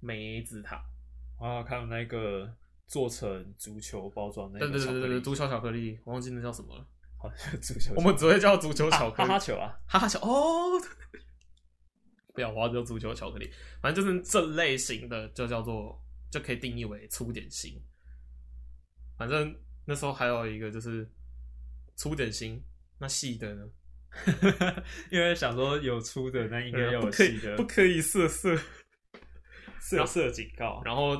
S2: 梅子糖
S1: 啊，看有那个做成足球包装那个，
S2: 对对对对对，足球巧克力，我忘记那叫什么了，
S1: 好像 足球，
S2: 我们只会叫足球巧克力，
S1: 啊、哈哈球啊，
S2: 哈哈球哦。不要，我要叫足球巧克力，反正就是这类型的，就叫做就可以定义为粗点心。反正那时候还有一个就是粗点心，那细的呢？
S1: 因为想说有粗的，那应该要有细的，
S2: 不可以色色
S1: 色色警告。
S2: 然后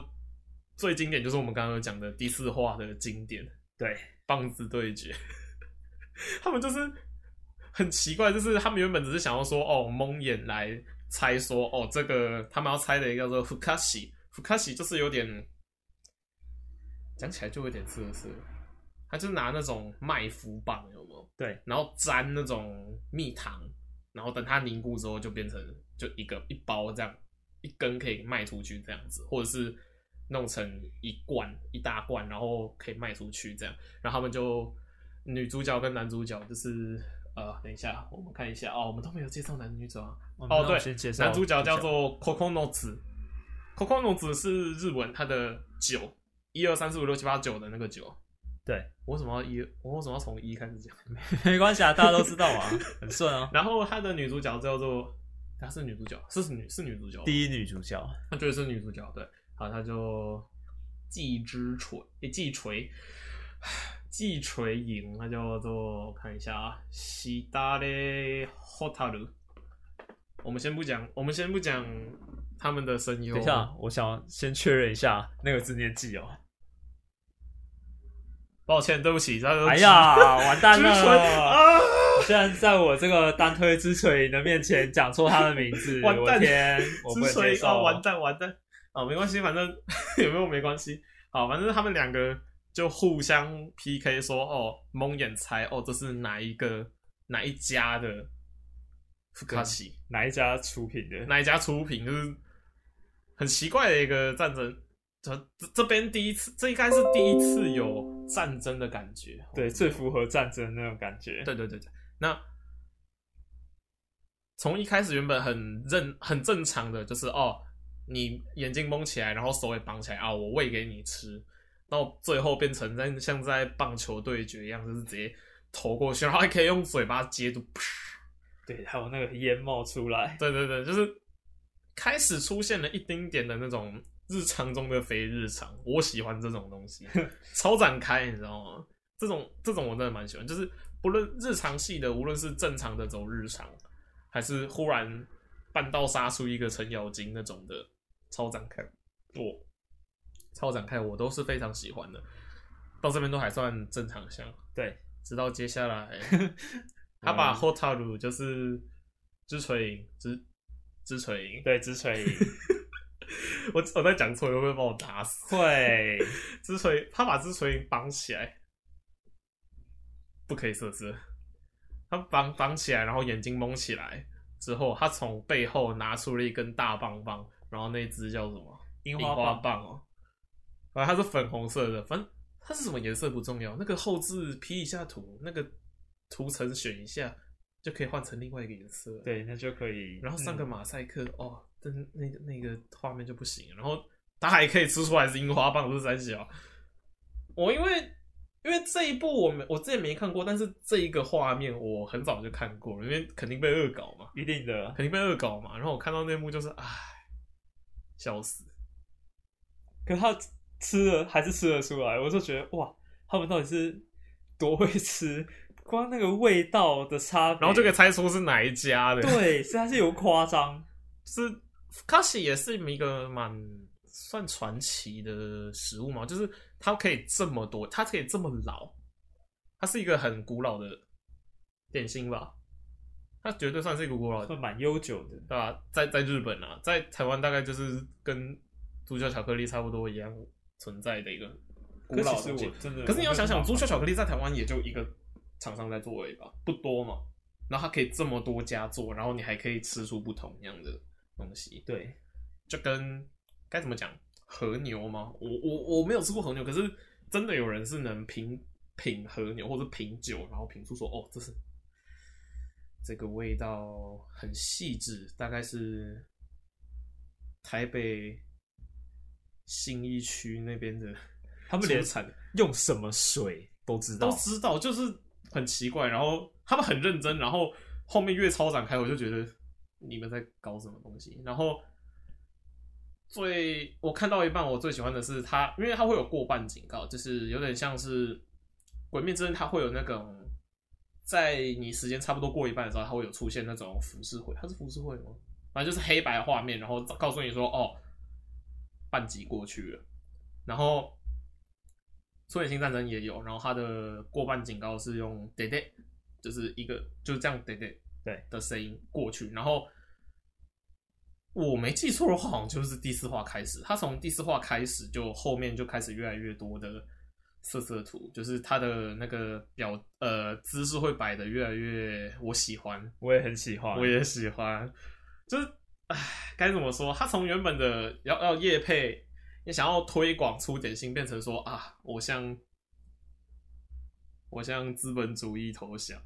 S2: 最经典就是我们刚刚讲的第四话的经典，
S1: 对，
S2: 棒子对决，他们就是很奇怪，就是他们原本只是想要说哦蒙眼来。猜说哦，这个他们要猜的一个叫做福卡西，福卡西就是有点讲起来就有点涩涩，他就拿那种麦麸棒有没有？
S1: 对，
S2: 然后沾那种蜜糖，然后等它凝固之后就变成就一个一包这样，一根可以卖出去这样子，或者是弄成一罐一大罐，然后可以卖出去这样，然后他们就女主角跟男主角就是。呃，等一下，我们看一下哦，我们都没有介绍男女主啊。哦，对，男主角叫做 Kokonotsu，Kokonotsu 是日文，它的九，一二三四五六七八九的那个九。
S1: 对，
S2: 我为什么要一？我为什么要从一开始讲？
S1: 没关系啊，大家都知道啊，很顺啊。
S2: 然后他的女主角叫做，她是女主角，是女是女主角，
S1: 第一女主角，
S2: 她绝对是女主角。对，好，她就季之锤，诶，季锤。季锤影，那叫做我看一下啊，西达的 hotaru。我们先不讲，我们先不讲他们的声优。
S1: 等一下，我想先确认一下那个字念季哦。
S2: 抱歉，对不起，
S1: 哎呀，完蛋了！啊！居然在我这个单推之锤影的面前讲错他的名字，
S2: 完蛋！
S1: 天，我不接受。
S2: 啊，完蛋，完蛋！啊，没关系，反正 有没有没关系。好，反正他们两个。就互相 PK 说哦，蒙眼猜哦，这是哪一个哪一家的福卡奇，
S1: 哪一家出品的？
S2: 哪一家出品？就是很奇怪的一个战争。这这边第一次，这应该是第一次有战争的感觉。
S1: 对，最符合战争的那种感觉。
S2: 对对对对。那从一开始原本很正很正常的，就是哦，你眼睛蒙起来，然后手也绑起来啊，我喂给你吃。到最后变成在像在棒球对决一样，就是直接投过去，然后还可以用嘴巴接住，
S1: 对，还有那个烟冒出来，
S2: 对对对，就是开始出现了一丁点的那种日常中的非日常。我喜欢这种东西，超展开，你知道吗？这种这种我真的蛮喜欢，就是不论日常系的，无论是正常的走日常，还是忽然半道杀出一个程咬金那种的超展开，我。超展开，我都是非常喜欢的。到这边都还算正常像，
S1: 对。
S2: 直到接下来，他把 Hotaru 就是之锤影，之之锤影，
S1: 对，之锤影，
S2: 我我在讲错，会不会把我打死？
S1: 会。
S2: 之锤，他把之锤绑起来，不可以设置。他绑绑起来，然后眼睛蒙起来之后，他从背后拿出了一根大棒棒，然后那只叫什么？樱花，花棒哦。啊，它是粉红色的，反正它是什么颜色不重要，那个后置 P 一下图，那个图层选一下。就可以换成另外一个颜色，
S1: 对，那就可以。
S2: 然后上个马赛克，嗯、哦，但是那个那个画面就不行。然后它还可以吃出来是樱花棒，是三小。我因为因为这一部我没我之前没看过，但是这一个画面我很早就看过了，因为肯定被恶搞嘛，
S1: 一定的，
S2: 肯定被恶搞嘛。然后我看到那幕就是，唉，笑死。
S1: 可他吃了还是吃得出来，我就觉得哇，他们到底是多会吃。光那个味道的差别，
S2: 然后就可以猜出是哪一家的。
S1: 对，实在是有夸张，
S2: 是 Fukashi 也是一个蛮算传奇的食物嘛，就是它可以这么多，它可以这么老，它是一个很古老的点心吧？它绝对算是一个古老的，
S1: 算蛮悠久的，
S2: 对吧？在在日本啊，在台湾大概就是跟足球巧克力差不多一样存在的一个古老的东西。真的，可是你要想想，足球巧克力在台湾也就一个。厂商在做而已吧，不多嘛。然后它可以这么多家做，然后你还可以吃出不同样的东西。
S1: 对，
S2: 就跟该怎么讲和牛吗？我我我没有吃过和牛，可是真的有人是能品品和牛或者品酒，然后品出说哦，这是这个味道很细致，大概是台北信义区那边的，
S1: 他们连产用什么水都知道，
S2: 都知道，就是。很奇怪，然后他们很认真，然后后面越超展开，我就觉得你们在搞什么东西。然后最我看到一半，我最喜欢的是他，因为他会有过半警告，就是有点像是《鬼灭之刃》，他会有那种在你时间差不多过一半的时候，他会有出现那种浮世绘，它是浮世绘吗？反正就是黑白画面，然后告诉你说哦，半集过去了，然后。出野新战争也有，然后他的过半警告是用“爹爹”，就是一个就是这样“爹爹”对的声音过去。然后我没记错的话，好像就是第四话开始。他从第四话开始，就后面就开始越来越多的色色图，就是他的那个表呃姿势会摆的越来越我喜欢，
S1: 我也很喜欢，
S2: 我也喜欢。就是唉，该怎么说？他从原本的要要业配。你想要推广出点心，变成说啊，我向我向资本主义投降，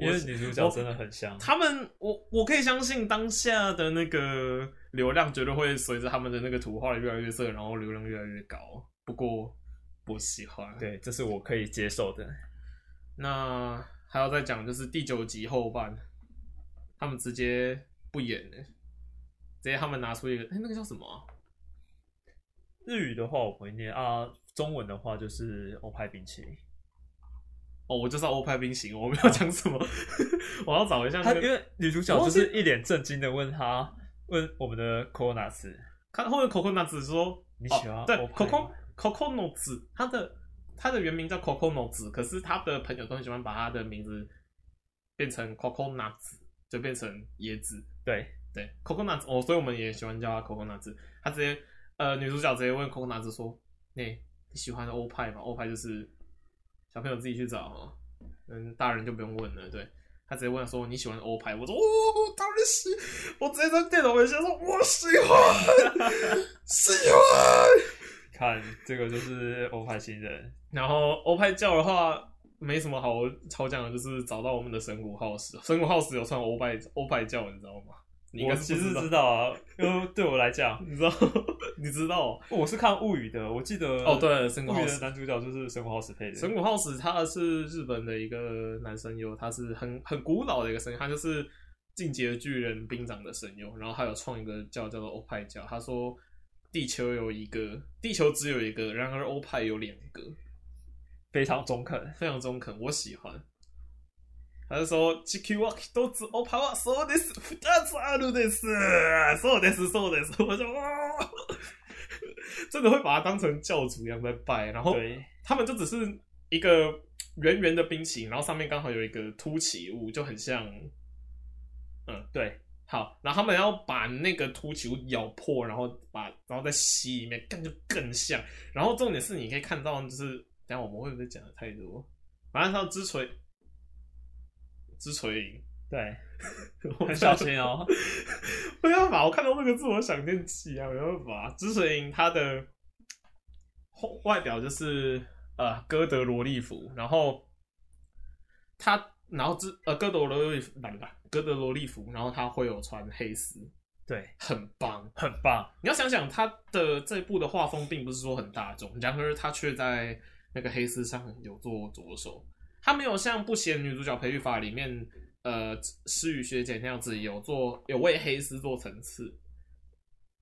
S1: 因为女主角真的很像
S2: 他们。我我可以相信当下的那个流量绝对会随着他们的那个图画越来越色，然后流量越来越高。不过不喜欢，
S1: 对，这是我可以接受的。
S2: 那还要再讲，就是第九集后半，他们直接不演了，直接他们拿出一个，哎、欸，那个叫什么、啊？
S1: 日语的话我不会念啊，中文的话就是欧派冰淇淋。
S2: 哦，我就知道欧派冰淇淋，我没有讲什么，我要找一下、那个。
S1: 他因为女主角就是一脸震惊的问他，问我们的 Coconuts，
S2: 看后面 Coconuts 说
S1: 你喜欢、哦、
S2: 对 Coco Coconuts，他的他的原名叫 Coconuts，可是他的朋友都很喜欢把他的名字变成 Coconuts，就变成椰子。
S1: 对
S2: 对 Coconuts，哦，所以我们也喜欢叫他 Coconuts，他直接。呃，女主角直接问 Coconuts 说：“那、欸、你喜欢欧派吗？欧派就是小朋友自己去找嘛，嗯，大人就不用问了。对，他直接问说：你喜欢欧派？我说：哦，当然喜。我直接在电脑面前说：我喜欢，喜欢。
S1: 看这个就是欧派新人。
S2: 然后欧派教的话，没什么好超讲的，就是找到我们的神谷浩史。神谷浩史有穿欧派欧派教，你知道吗？”你
S1: 我其实知道啊，因为对我来讲，
S2: 你知道，你知道，
S1: 我是看物语的，我记得
S2: 哦，对，物
S1: 语的男主角就是神谷浩史配的。
S2: 神谷浩史他是日本的一个男声优，他是很很古老的一个声优，他就是进击的巨人兵长的声优，然后他有创一个叫叫做欧派教，他说地球有一个，地球只有一个，然而欧派有两个，
S1: 非常中肯，
S2: 非常中肯，我喜欢。他就说：“地球は一つ、欧派はそうです、二つあるです。そうです、そうです。”我说：“哇，真的会把他当成教主一样在拜。”然后他们就只是一个圆圆的冰淇淋，然后上面刚好有一个凸起物，就很像，嗯，对， 好，然后他们要把那个凸起物咬破，然后把然后再吸里面，干就更像。然后重点是你可以看到，就是等下我们会不会讲的太多？反正他之锤， 之锤影，
S1: 对，很小心哦。
S2: 没办法，我看到那个字我想念起啊，没办法。之锤影他的外表就是呃哥德罗利服，然后他。然后之呃哥德罗利夫，来吧，哥德罗利服，然后他会有穿黑丝，
S1: 对，
S2: 很棒，
S1: 很棒。
S2: 你要想想他的这部的画风并不是说很大众，然而他却在那个黑丝上有做着手，他没有像《不写女主角培育法》里面呃诗雨学姐那样子有做有为黑丝做层次，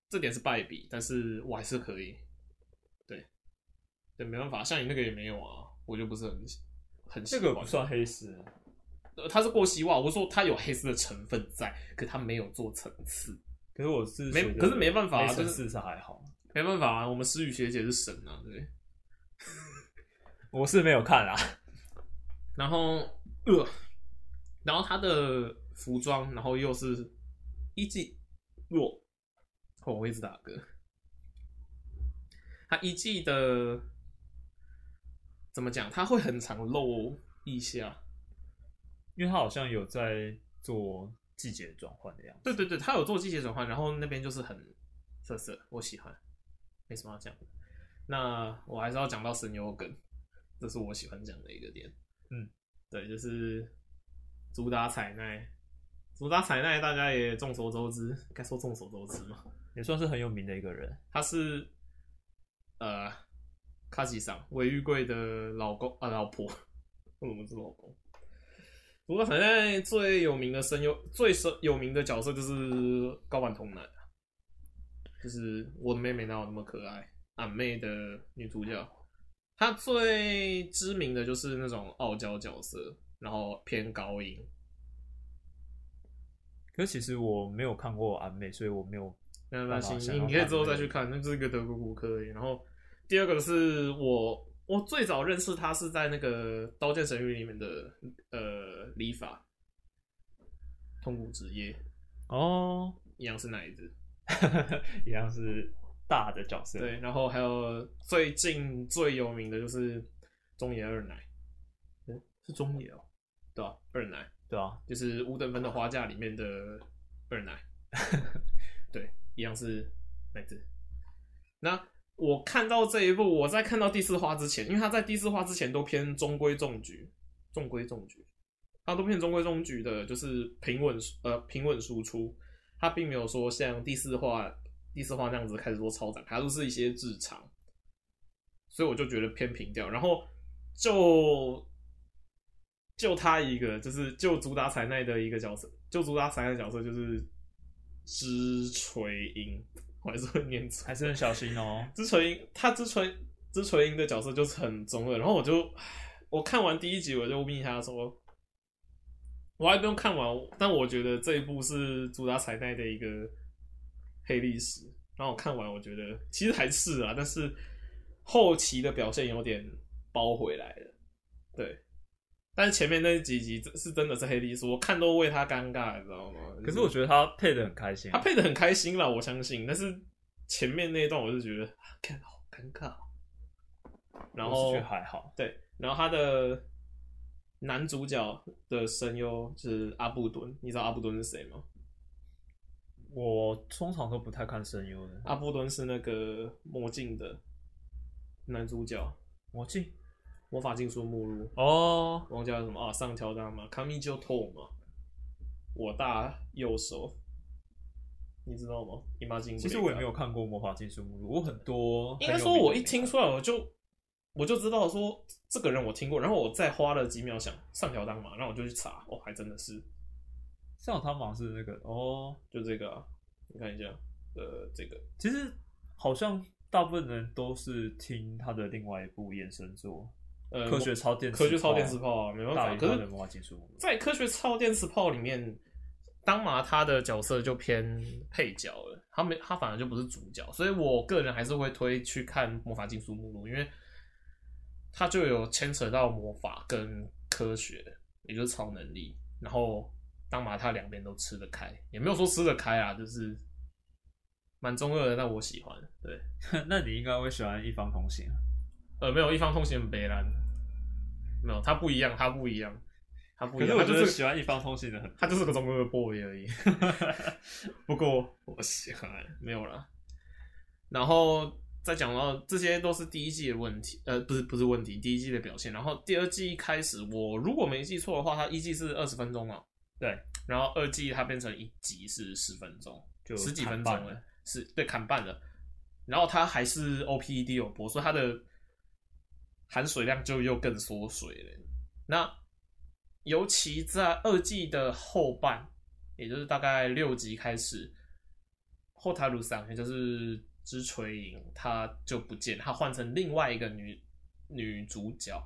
S2: 这点是败笔，但是我还是可以，对，对，没办法，像你那个也没有啊，我就不是很很
S1: 这个不算黑丝。
S2: 他是过膝袜，我说他有黑丝的成分在，可他没有做层次。
S1: 可是我是
S2: 没，可是没办法啊，
S1: 层次是还好，
S2: 没办法啊。我们诗雨学姐是神啊，对。
S1: 我是没有看啊。
S2: 然后呃，然后他的服装，然后又是一季弱，哦，我一直打嗝。他一季的怎么讲？他会很常露一下。
S1: 因为他好像有在做季节转换的样子。
S2: 对对对，他有做季节转换，然后那边就是很色色，我喜欢，没什么要讲的。那我还是要讲到神牛梗，这是我喜欢讲的一个点。嗯，对，就是主打采奈，主打采奈大家也众所周知，该说众所周知嘛，
S1: 也算是很有名的一个人。
S2: 他是呃，卡吉桑尾玉贵的老公啊，老婆，为什么是老公？不过，反正最有名的声优、最有名的角色就是高坂童南，就是我的妹妹哪有那么可爱？俺妹的女主角，她最知名的就是那种傲娇角色，然后偏高音。
S1: 可是其实我没有看过安妹，所以我没有。
S2: 那那行，你可以之后再去看，那就是一个德国骨科。然后第二个是我。我最早认识他是在那个《刀剑神域》里面的呃，理法，痛苦职业
S1: 哦，
S2: 一样是那一只，
S1: 一样是大的角色。
S2: 对，然后还有最近最有名的就是中野二奶，嗯，是中野哦，对啊，二奶，
S1: 对啊，
S2: 就是五等分的花嫁里面的二奶，对，一样是奶子，那。我看到这一部，我在看到第四话之前，因为他在第四话之前都偏中规中矩，中规中矩，他都偏中规中矩的，就是平稳呃平稳输出，他并没有说像第四话第四话那样子开始做超展，他都是一些日常，所以我就觉得偏平调。然后就就他一个，就是就主打彩奈的一个角色，就主打彩奈的角色就是枝垂樱。我还是会念错，
S1: 还是很小心哦。
S2: 枝垂樱，他之垂枝垂樱的角色就是很中二，然后我就我看完第一集我就问他说，我还不用看完，但我觉得这一部是主打彩奈的一个黑历史。然后我看完，我觉得其实还是啊，但是后期的表现有点包回来了，对。但是前面那几集是真的是黑历史，我看都为他尴尬，你知道吗？
S1: 可是我觉得他配的很开心，
S2: 他配的很开心啦，我相信。但是前面那一段我就觉得看好尴尬，然
S1: 后还好。
S2: 对，然后他的男主角的声优是阿布敦，你知道阿布敦是谁吗？
S1: 我通常都不太看声优的。
S2: 阿布敦是那个魔镜的男主角，
S1: 魔镜。
S2: 魔法禁书目录
S1: 哦，
S2: 忘记叫什么啊？上条当嘛，卡米就透嘛，我大右手，你知道吗？
S1: 姨妈巾其实我也没有看过魔法禁书目录，我很多。
S2: 应该说，我一听出来，我就我就知道说这个人我听过，然后我再花了几秒想上条当嘛，然后我就去查，哦，还真的是
S1: 上条当是那个哦，
S2: 就这个啊，你看一下，呃，这个
S1: 其实好像大部分人都是听他的另外一部衍生作。呃，科学超电，
S2: 科学超电磁炮啊，没办法。可是，
S1: 术
S2: 在科学超电磁炮里面，当麻他的角色就偏配角了，他没，他反而就不是主角。所以我个人还是会推去看魔法禁书目录，因为他就有牵扯到魔法跟科学，也就是超能力，然后当马他两边都吃得开，也没有说吃得开啊，就是蛮中二的，但我喜欢。对，
S1: 那你应该会喜欢一方通行。
S2: 呃，没有一方通行很悲蓝，没有，他不一样，他不一样，他不一样。
S1: 可是我就是喜欢一方通行的很，
S2: 他就是个中二 boy 而已。不过我喜欢，没有了。然后再讲到这些都是第一季的问题，呃，不是不是问题，第一季的表现。然后第二季一开始，我如果没记错的话，他一季是二十分钟嘛？
S1: 对。
S2: 然后二季它变成一集是十分钟，就十几分钟了，是对砍半了。然后它还是 OPED 有播，所以它的。含水量就又更缩水了。那尤其在二季的后半，也就是大概六集开始，后台鲁桑也就是之垂影，他就不见，他换成另外一个女女主角。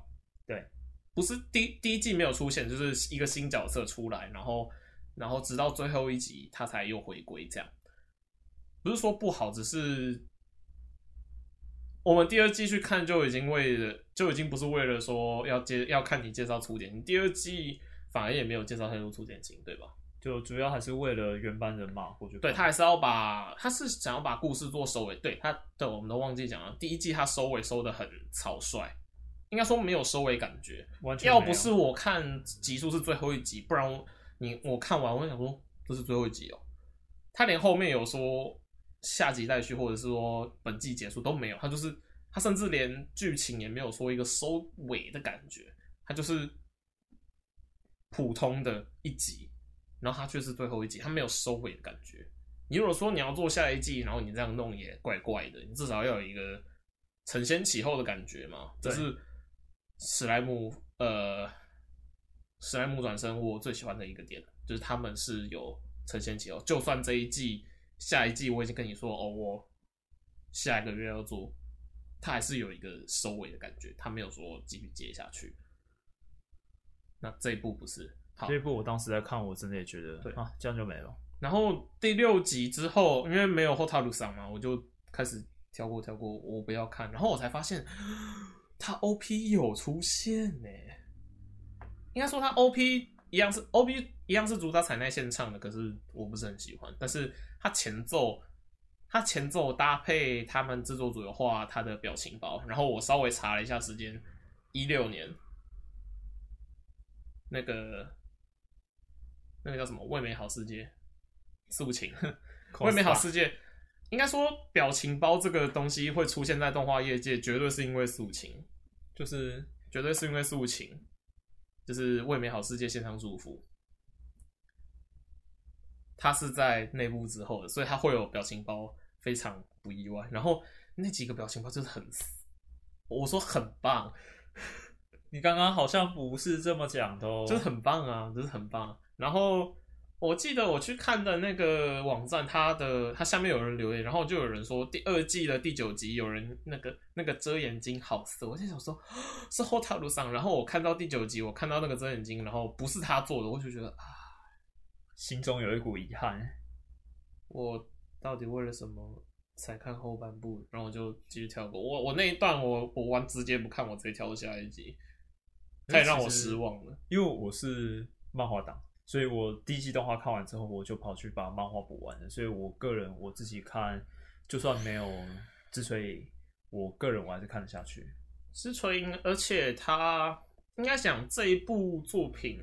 S2: 对，不是第第一季没有出现，就是一个新角色出来，然后然后直到最后一集他才又回归。这样不是说不好，只是。我们第二季去看就已经为了，就已经不是为了说要介要看你介绍粗点，你第二季反而也没有介绍太多粗点型，对吧？
S1: 就主要还是为了原班人马我觉
S2: 得。对，他还是要把，他是想要把故事做收尾。对他，对，我们都忘记讲了，第一季他收尾收的很草率，应该说没有收尾感觉。完全。要不是我看集数是最后一集，不然你我看完我想说这是最后一集哦。他连后面有说。下集待续，或者是说本季结束都没有，他就是他甚至连剧情也没有说一个收尾的感觉，他就是普通的一集，然后他却是最后一集，他没有收尾的感觉。你如果说你要做下一季，然后你这样弄也怪怪的，你至少要有一个承先启后的感觉嘛。这是史莱姆呃史莱姆转生我最喜欢的一个点，就是他们是有承先启后，就算这一季。下一季我已经跟你说哦，我下一个月要做，他还是有一个收尾的感觉，他没有说继续接下去。那这一部不是，好，
S1: 这一部我当时在看，我真的也觉得，对啊，这样就没了。
S2: 然后第六集之后，因为没有后塔鲁桑嘛，我就开始跳过跳过，我不要看。然后我才发现，他 OP 有出现呢，应该说他 OP 一样是 OP 一样是主打彩奈献唱的，可是我不是很喜欢，但是。他前奏，他前奏搭配他们制作组有画他的表情包，然后我稍微查了一下时间，一六年，那个那个叫什么《为美好世界》素琴，《为美好世界》应该说表情包这个东西会出现在动画业界，绝对是因为素琴，就是绝对是因为素琴，就是《为美好世界》献上祝福。他是在内部之后的，所以他会有表情包，非常不意外。然后那几个表情包就是很，我说很棒。
S1: 你刚刚好像不是这么讲的哦，
S2: 就是很棒啊，就是很棒。然后我记得我去看的那个网站，它的它下面有人留言，然后就有人说第二季的第九集有人那个那个遮眼睛好色，我就想说是后塔路上。然后我看到第九集，我看到那个遮眼睛，然后不是他做的，我就觉得啊。
S1: 心中有一股遗憾，
S2: 我到底为了什么才看后半部？然后我就继续跳过。我我那一段我我完直接不看，我直接跳到下一集，太让我失望了。
S1: 因为我是漫画党，所以我第一季动画看完之后，我就跑去把漫画补完了。所以我个人我自己看，就算没有之所以，我个人我还是看得下去。
S2: 之所以，而且他应该讲这一部作品。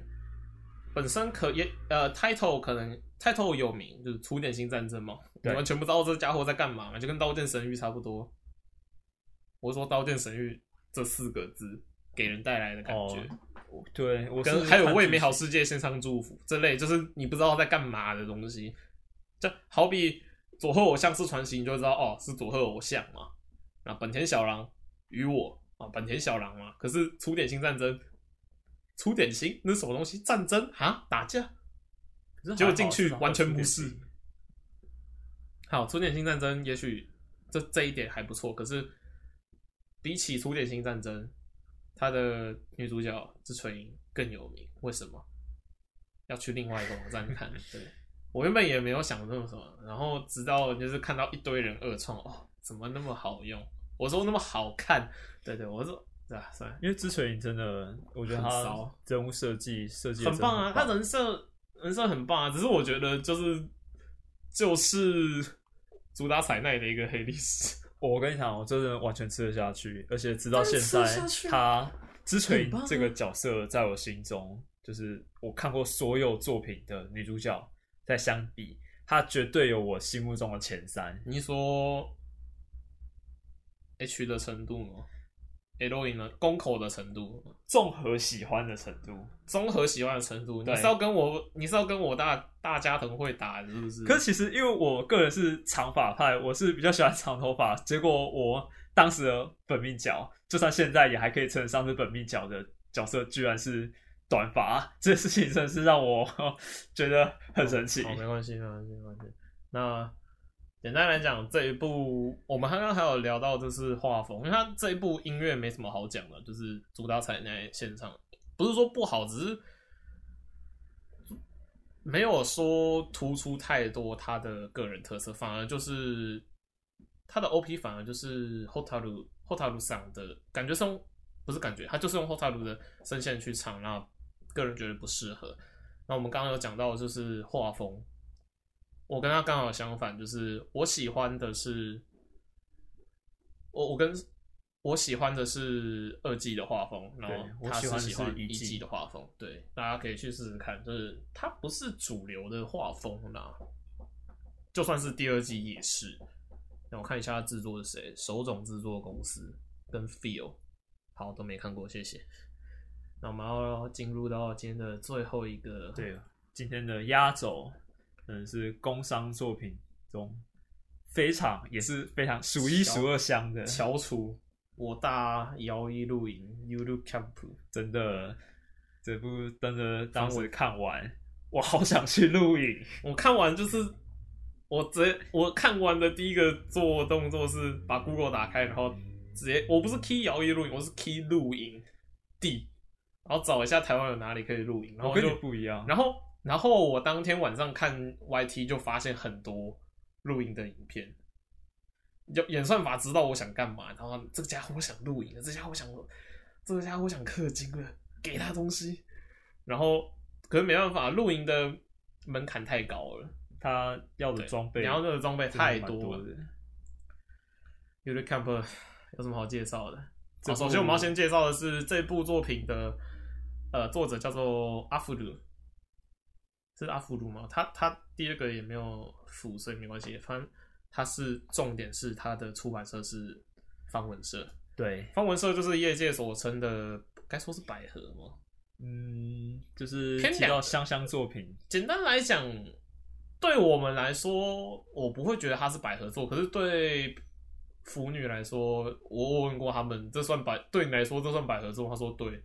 S2: 本身可也呃，title 可能 title 有名，就是粗点新战争嘛，你们全部知道这家伙在干嘛嘛，就跟刀剑神域差不多。我说刀剑神域这四个字给人带来的感觉，
S1: 哦、对，我
S2: 跟还有为美好世界献上祝福这类，就是你不知道在干嘛的东西，就好比佐贺偶像是传奇，你就知道哦，是佐贺偶像嘛。那本田小狼与我啊，本田小狼嘛，可是出点新战争。出点心，那是什么东西？战争啊，打架，结果进去完全不是。好，出点新战争，也许这这一点还不错。可是比起出点新战争，他的女主角枝垂影更有名。为什么？要去另外一个网站看。对，我原本也没有想那么什么，然后直到就是看到一堆人二创，哦，怎么那么好用？我说那么好看，对对，我说。对啊，算，
S1: 因为枝垂影真的，我觉得他人物设计设计
S2: 很棒啊！他人设人设很棒啊，只是我觉得就是就是主打彩奈的一个黑历史。
S1: 我跟你讲，我真的完全吃得下去，而且直到现在，他之锤这个角色在我心中，就是我看过所有作品的女主角，在相比，她绝对有我心目中的前三。
S2: 你说 H 的程度吗？L 音呢？攻口的程度，
S1: 综合喜欢的程度，
S2: 综合喜欢的程度，你是要跟我，你是要跟我大大家藤会打，是不是？
S1: 可是其实因为我个人是长发派，我是比较喜欢长头发。结果我当时的本命角，就算现在也还可以称得上是本命角的角色，居然是短发，这事情真的是让我 觉得很神奇。
S2: 没关系，没关系，没关系。那。简单来讲，这一部我们刚刚还有聊到，就是画风，因为它这一部音乐没什么好讲的，就是主打彩奈献唱，不是说不好，只是没有说突出太多他的个人特色，反而就是他的 OP 反而就是 Hotaru Hotaru 上的感觉上不是感觉，他就是用 Hotaru 的声线去唱，那个人觉得不适合。那我们刚刚有讲到，就是画风。我跟他刚好相反，就是我喜欢的是我我跟我喜欢的是二季的画风，然后他是喜欢一季的画风。对，大家可以去试试看，就是它不是主流的画风啦，就算是第二季也是。让我看一下制作是谁，手冢制作公司跟 Feel，好，都没看过，谢谢。那我们要进入到今天的最后一个，
S1: 对，今天的压轴。嗯，是工商作品中非常也是非常数一数二香的
S2: 翘楚。我大摇一露营，Yuru Camp，
S1: 真的这部真的当时看完，我好想去露营。
S2: 我看完就是我直接我看完的第一个做动作是把 Google 打开，然后直接我不是 key 摇一露营，我是 key 露营地，然后找一下台湾有哪里可以露营。然后就
S1: 不一样，
S2: 然后。然后我当天晚上看 YT 就发现很多露营的影片，就演算法知道我想干嘛，然后这个家伙想露营，这家伙想，这个家伙想氪金了，给他东西。然后可是没办法，露营的门槛太高了，
S1: 他要的装备，
S2: 你要的装备太多了。Yuru Camp 有什么好介绍的？部首先我们要先介绍的是这部作品的呃作者叫做阿弗鲁。是阿芙鲁吗？他他第二个也没有辅，所以没关系。反正他是重点是他的出版社是方文社，
S1: 对，
S2: 方文社就是业界所称的，该说是百合吗？
S1: 嗯，就是提到香香作品。
S2: 简单来讲，对我们来说，我不会觉得它是百合作，可是对腐女来说，我问过他们，这算百？对你来说，这算百合作？他说对。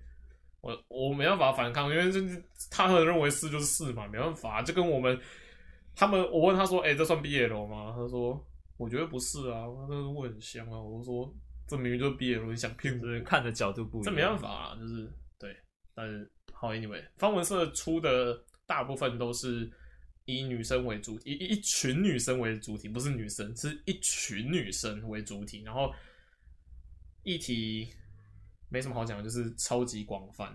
S2: 我我没办法反抗，因为这他们认为是就是是嘛，没办法，就跟我们他们我问他说，哎、欸，这算 BL 吗？他说我觉得不是啊，他说我很香啊，我说这明明就是 BL，你想骗人？
S1: 看的角度不一样，
S2: 这没办法啊，就是对，但是好，anyway，方文社出的大部分都是以女生为主体，以一群女生为主体，不是女生，是一群女生为主体，然后议题。没什么好讲的，就是超级广泛，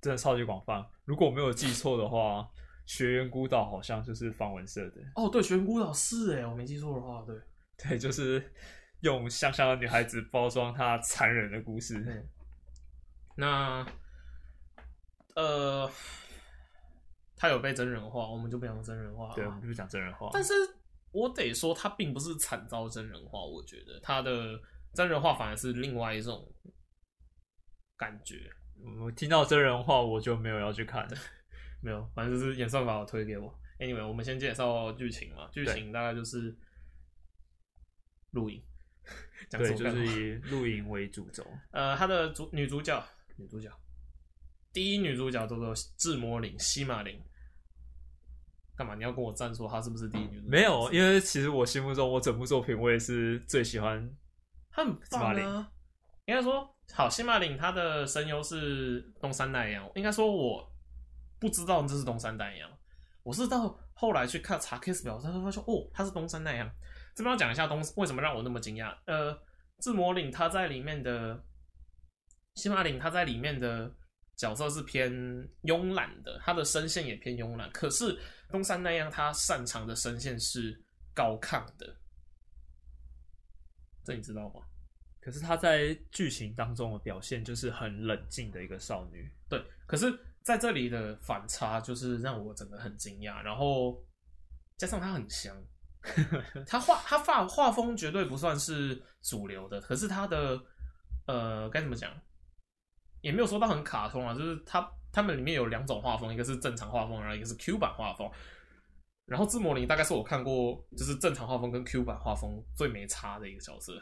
S1: 真的超级广泛。如果我没有记错的话，《学园孤岛》好像就是方文社的。
S2: 哦，对，《学园孤岛》是诶，我没记错的话，对，
S1: 对，就是用香香的女孩子包装她残忍的故事。
S2: 嗯、那，呃，他有被真人化，我们就不讲真人化。
S1: 对，我们就讲真人化。
S2: 但是我得说，他并不是惨遭真人化，我觉得他的真人化反而是另外一种。感觉，
S1: 我听到真人话我就没有要去看的，
S2: 没有，反正就是演算法推给我。Anyway，我们先介绍剧情嘛，剧情大概就是露营，
S1: 对，就是以露营为主轴。
S2: 呃，他的主女主角，女主角，第一女主角叫做智魔灵西马綾。干嘛？你要跟我站说她是不是第一女主角？
S1: 没有，因为其实我心目中我整部作品我也是最喜欢，
S2: 她很棒啊。应该说，好，西马岭他的声优是东山奈央。应该说，我不知道这是东山奈央，我是到后来去看查 case 表，他说他说哦，他是东山奈央。这边要讲一下东为什么让我那么惊讶。呃，自魔岭他在里面的西马岭他在里面的角色是偏慵懒的，他的声线也偏慵懒。可是东山奈央他擅长的声线是高亢的，这你知道吗？
S1: 可是她在剧情当中的表现就是很冷静的一个少女。
S2: 对，可是在这里的反差就是让我整个很惊讶，然后加上她很香。她画她画画风绝对不算是主流的，可是她的呃该怎么讲，也没有说到很卡通啊，就是他他们里面有两种画风，一个是正常画风，然后一个是 Q 版画风。然后自魔灵大概是我看过就是正常画风跟 Q 版画风最没差的一个角色，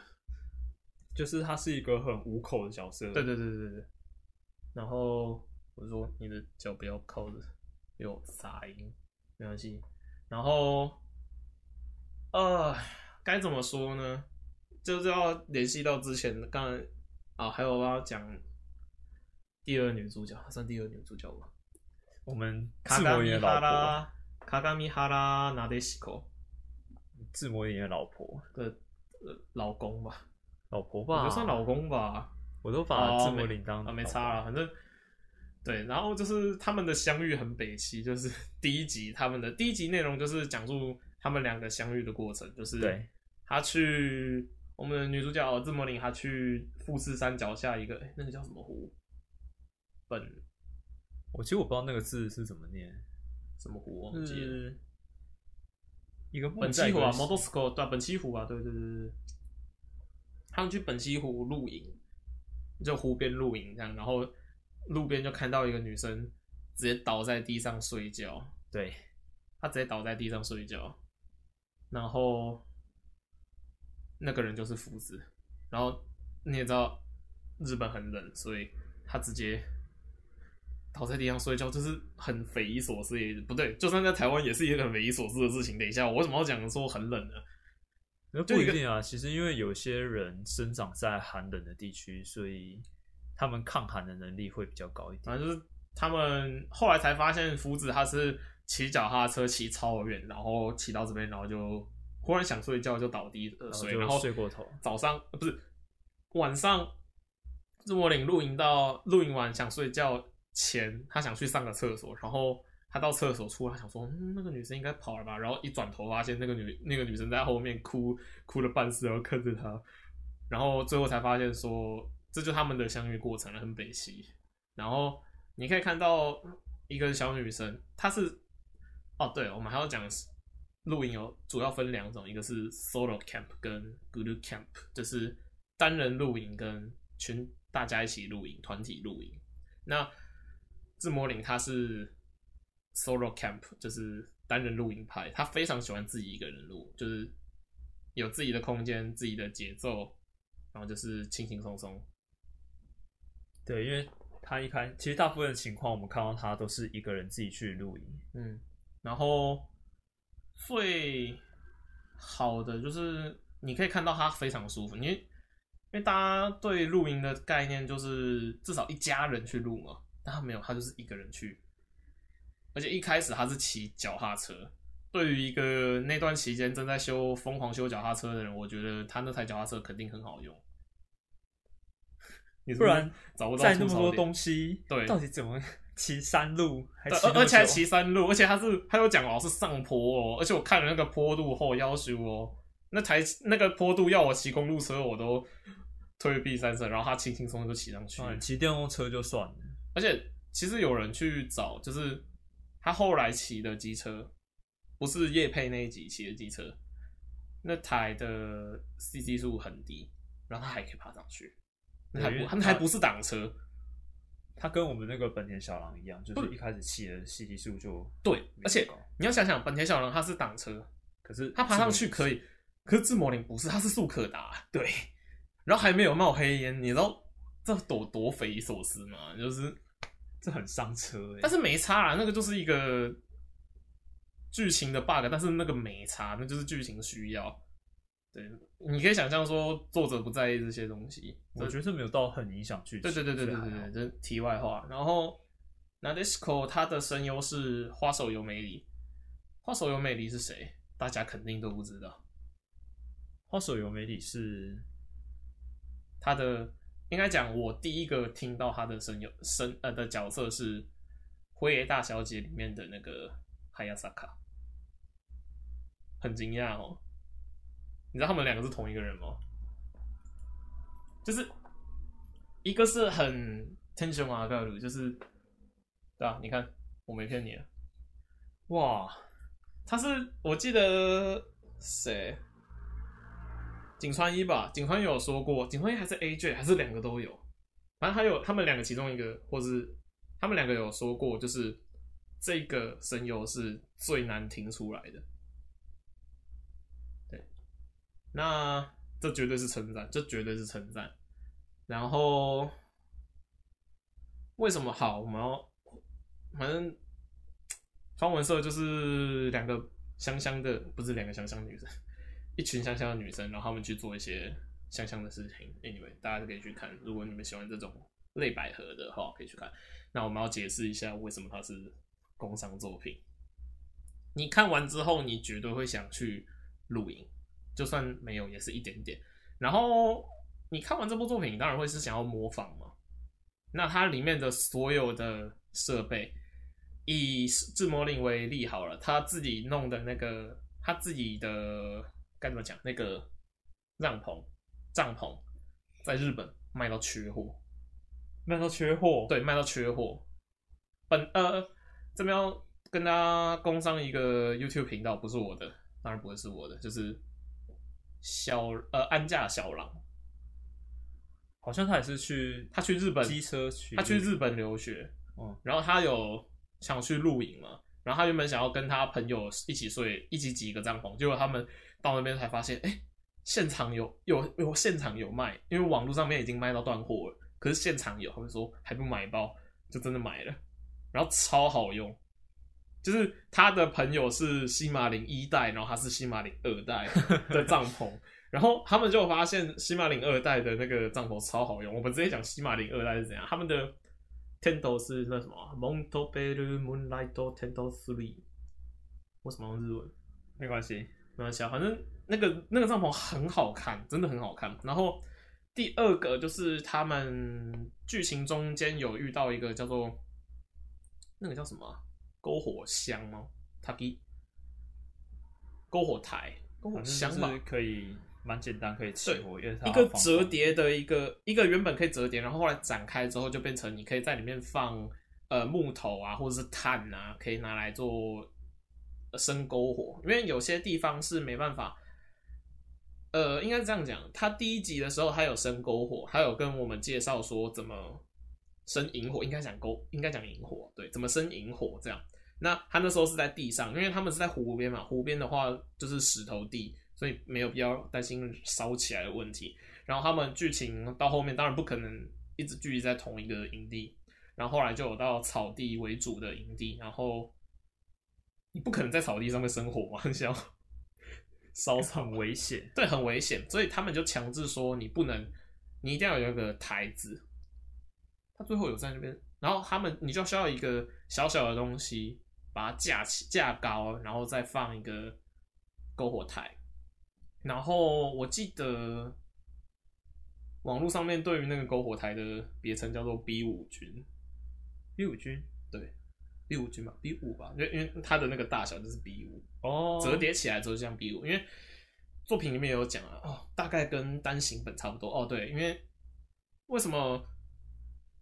S1: 就是他是一个很无口的角色。
S2: 对对对对对。然后我说你的脚不要靠着，有杂音，没关系。然后。呃，该怎么说呢？就是要联系到之前刚才啊，还有我要讲第二女主角，算第二女主角吧。
S1: 我们
S2: 卡嘎米哈拉，卡嘎米哈拉纳德西科，
S1: 志摩林的老婆
S2: 的、呃、老公吧，
S1: 老婆吧，
S2: 就算老公吧。
S1: 我都把志摩林当
S2: 啊，没差了，反正对。然后就是他们的相遇很北齐，就是 第一集他们的第一集内容就是讲述。他们两个相遇的过程，就是他去我们的女主角字母林，她去富士山脚下一个，哎，那个叫什么湖？本，
S1: 我其实我不知道那个字是怎么念，
S2: 什么湖忘记了。
S1: 一个
S2: 本溪湖啊，Motosuko 对，本溪湖啊，对对对对。他们去本溪湖露营，就湖边露营这样，然后路边就看到一个女生直接倒在地上睡觉，
S1: 对，
S2: 她直接倒在地上睡觉。然后那个人就是福子，然后你也知道日本很冷，所以他直接倒在地上睡觉，就是很匪夷所思。也不对，就算在台湾也是一个很匪夷所思的事情。等一下，我为什么要讲说很冷呢？
S1: 那不一定啊。其实因为有些人生长在寒冷的地区，所以他们抗寒的能力会比较高一点。
S2: 反正就是他们后来才发现福子他是。骑脚踏车骑超远，然后骑到这边，然后就忽然想睡觉，就倒地呃睡，然后
S1: 睡过头。
S2: 早上不是晚上，日摩岭露营到露营完想睡觉前，他想去上个厕所，然后他到厕所出来，想说嗯，那个女生应该跑了吧，然后一转头发现那个女那个女生在后面哭哭了半死，然后看着他，然后最后才发现说这就是他们的相遇过程了，很悲喜。然后你可以看到一个小女生，她是。哦，对，我们还要讲露营有主要分两种，一个是 solo camp 跟 group camp，就是单人露营跟群大家一起露营，团体露营。那自摩林他是 solo camp，就是单人露营派，他非常喜欢自己一个人录，就是有自己的空间、自己的节奏，然后就是轻轻松松。
S1: 对，因为他一开，其实大部分的情况，我们看到他都是一个人自己去露营，
S2: 嗯。然后最好的就是你可以看到他非常舒服，因为因为大家对露营的概念就是至少一家人去露嘛，但他没有，他就是一个人去，而且一开始他是骑脚踏车。对于一个那段期间正在修疯狂修脚踏车的人，我觉得他那台脚踏车肯定很好用。
S1: 你不然找不到载那么多东西，对，到底怎么？骑山路，还骑
S2: 而且还骑山路，而且他是他有讲哦，是上坡哦，而且我看了那个坡度后要求哦，那台那个坡度要我骑公路车，我都退避三舍，然后他轻轻松松就骑上去。
S1: 骑电动车就算了，
S2: 而且其实有人去找，就是他后来骑的机车，不是叶佩那一集骑的机车，那台的 CC 数很低，然后他还可以爬上去，那还不，他还不是挡车。
S1: 他跟我们那个本田小狼一样，就是一开始骑的 CC 数就
S2: 对，而且你要想想，本田小狼它是挡车，可是它爬上去可以，可是志摩林不是，它是速可达，对，然后还没有冒黑烟，你知道这多多匪夷所思吗？就是
S1: 这很伤车哎，
S2: 但是没差啊，那个就是一个剧情的 bug，但是那个没差，那就是剧情需要。对，你可以想象说作者不在意这些东西，
S1: 我觉得这没有到很影响剧情。
S2: 对对对对对对对，这题外话。然后，Nadeshiko 他的声优是花手由美里，花手由美里是谁？大家肯定都不知道。
S1: 花手由美里是
S2: 他的应该讲，我第一个听到他的声优声呃的角色是《辉夜大小姐》里面的那个海亚萨卡，很惊讶哦。你知道他们两个是同一个人吗？就是一个是很天雄阿盖鲁，就是对吧？你看我没骗你啊，哇，他是我记得谁？井川一吧，井川有说过，井川一还是 AJ 还是两个都有，反正还有他们两个其中一个，或是他们两个有说过，就是这个声优是最难听出来的。对，那这绝对是称赞，这绝对是称赞。然后为什么好？我们要反正方文社就是两个香香的，不是两个香香女生。一群香香的女生，然后他们去做一些香香的事情。Anyway，大家可以去看。如果你们喜欢这种类百合的话，可以去看。那我们要解释一下为什么它是工商作品。你看完之后，你绝对会想去露营，就算没有，也是一点点。然后你看完这部作品，你当然会是想要模仿嘛。那它里面的所有的设备，以志摩林为例好了，他自己弄的那个，他自己的。该怎么讲？那个帐篷，帐篷在日本卖到缺货，
S1: 卖到缺货。
S2: 对，卖到缺货。本呃，这边要跟大家工商一个 YouTube 频道，不是我的，当然不会是我的，就是小呃安驾小狼，
S1: 好像他也是去，
S2: 他去日本
S1: 机车去，
S2: 他去日本留学，嗯，然后他有想去露营嘛，然后他原本想要跟他朋友一起睡，一起挤一个帐篷，结果他们。到那边才发现，哎、现场有有有现场有卖，因为网络上面已经卖到断货了。可是现场有，他们说还不买包，就真的买了，然后超好用。就是他的朋友是西马林一代，然后他是西马林二代的帐篷，然后他们就发现西马林二代的那个帐篷超好用。我们直接讲西马林二代是怎样，他们的 Tento 是那什么 Montebello Moonlight Tento Three，为什么用日文？
S1: 没关系。
S2: 没关系啊，反正那个那个帐篷很好看，真的很好看。然后第二个就是他们剧情中间有遇到一个叫做那个叫什么啊？篝火箱吗？它比篝火台、篝火箱吧，
S1: 可以蛮简单，可以起火。因为它
S2: 一个折叠的一个一个原本可以折叠，然后后来展开之后就变成你可以在里面放呃木头啊，或者是炭啊，可以拿来做。生篝火，因为有些地方是没办法，呃，应该是这样讲。他第一集的时候，还有生篝火，还有跟我们介绍说怎么生萤火，应该讲篝，应该讲萤火，对，怎么生萤火这样。那他那时候是在地上，因为他们是在湖边嘛，湖边的话就是石头地，所以没有必要担心烧起来的问题。然后他们剧情到后面，当然不可能一直聚集在同一个营地，然后后来就有到草地为主的营地，然后。你不可能在草地上面生火嘛？很想烧草，
S1: 很危险。
S2: 对，很危险。所以他们就强制说，你不能，你一定要有一个台子。他最后有在那边，然后他们你就需要一个小小的东西，把它架起、架高，然后再放一个篝火台。然后我记得网络上面对于那个篝火台的别称叫做 B 五军
S1: ，B 五军，
S2: 对。B 五军嘛，B 五吧，因为因为它的那个大小就是 B 五
S1: 哦，
S2: 折叠起来之后像 B 五，因为作品里面有讲啊，哦，大概跟单行本差不多哦，对，因为为什么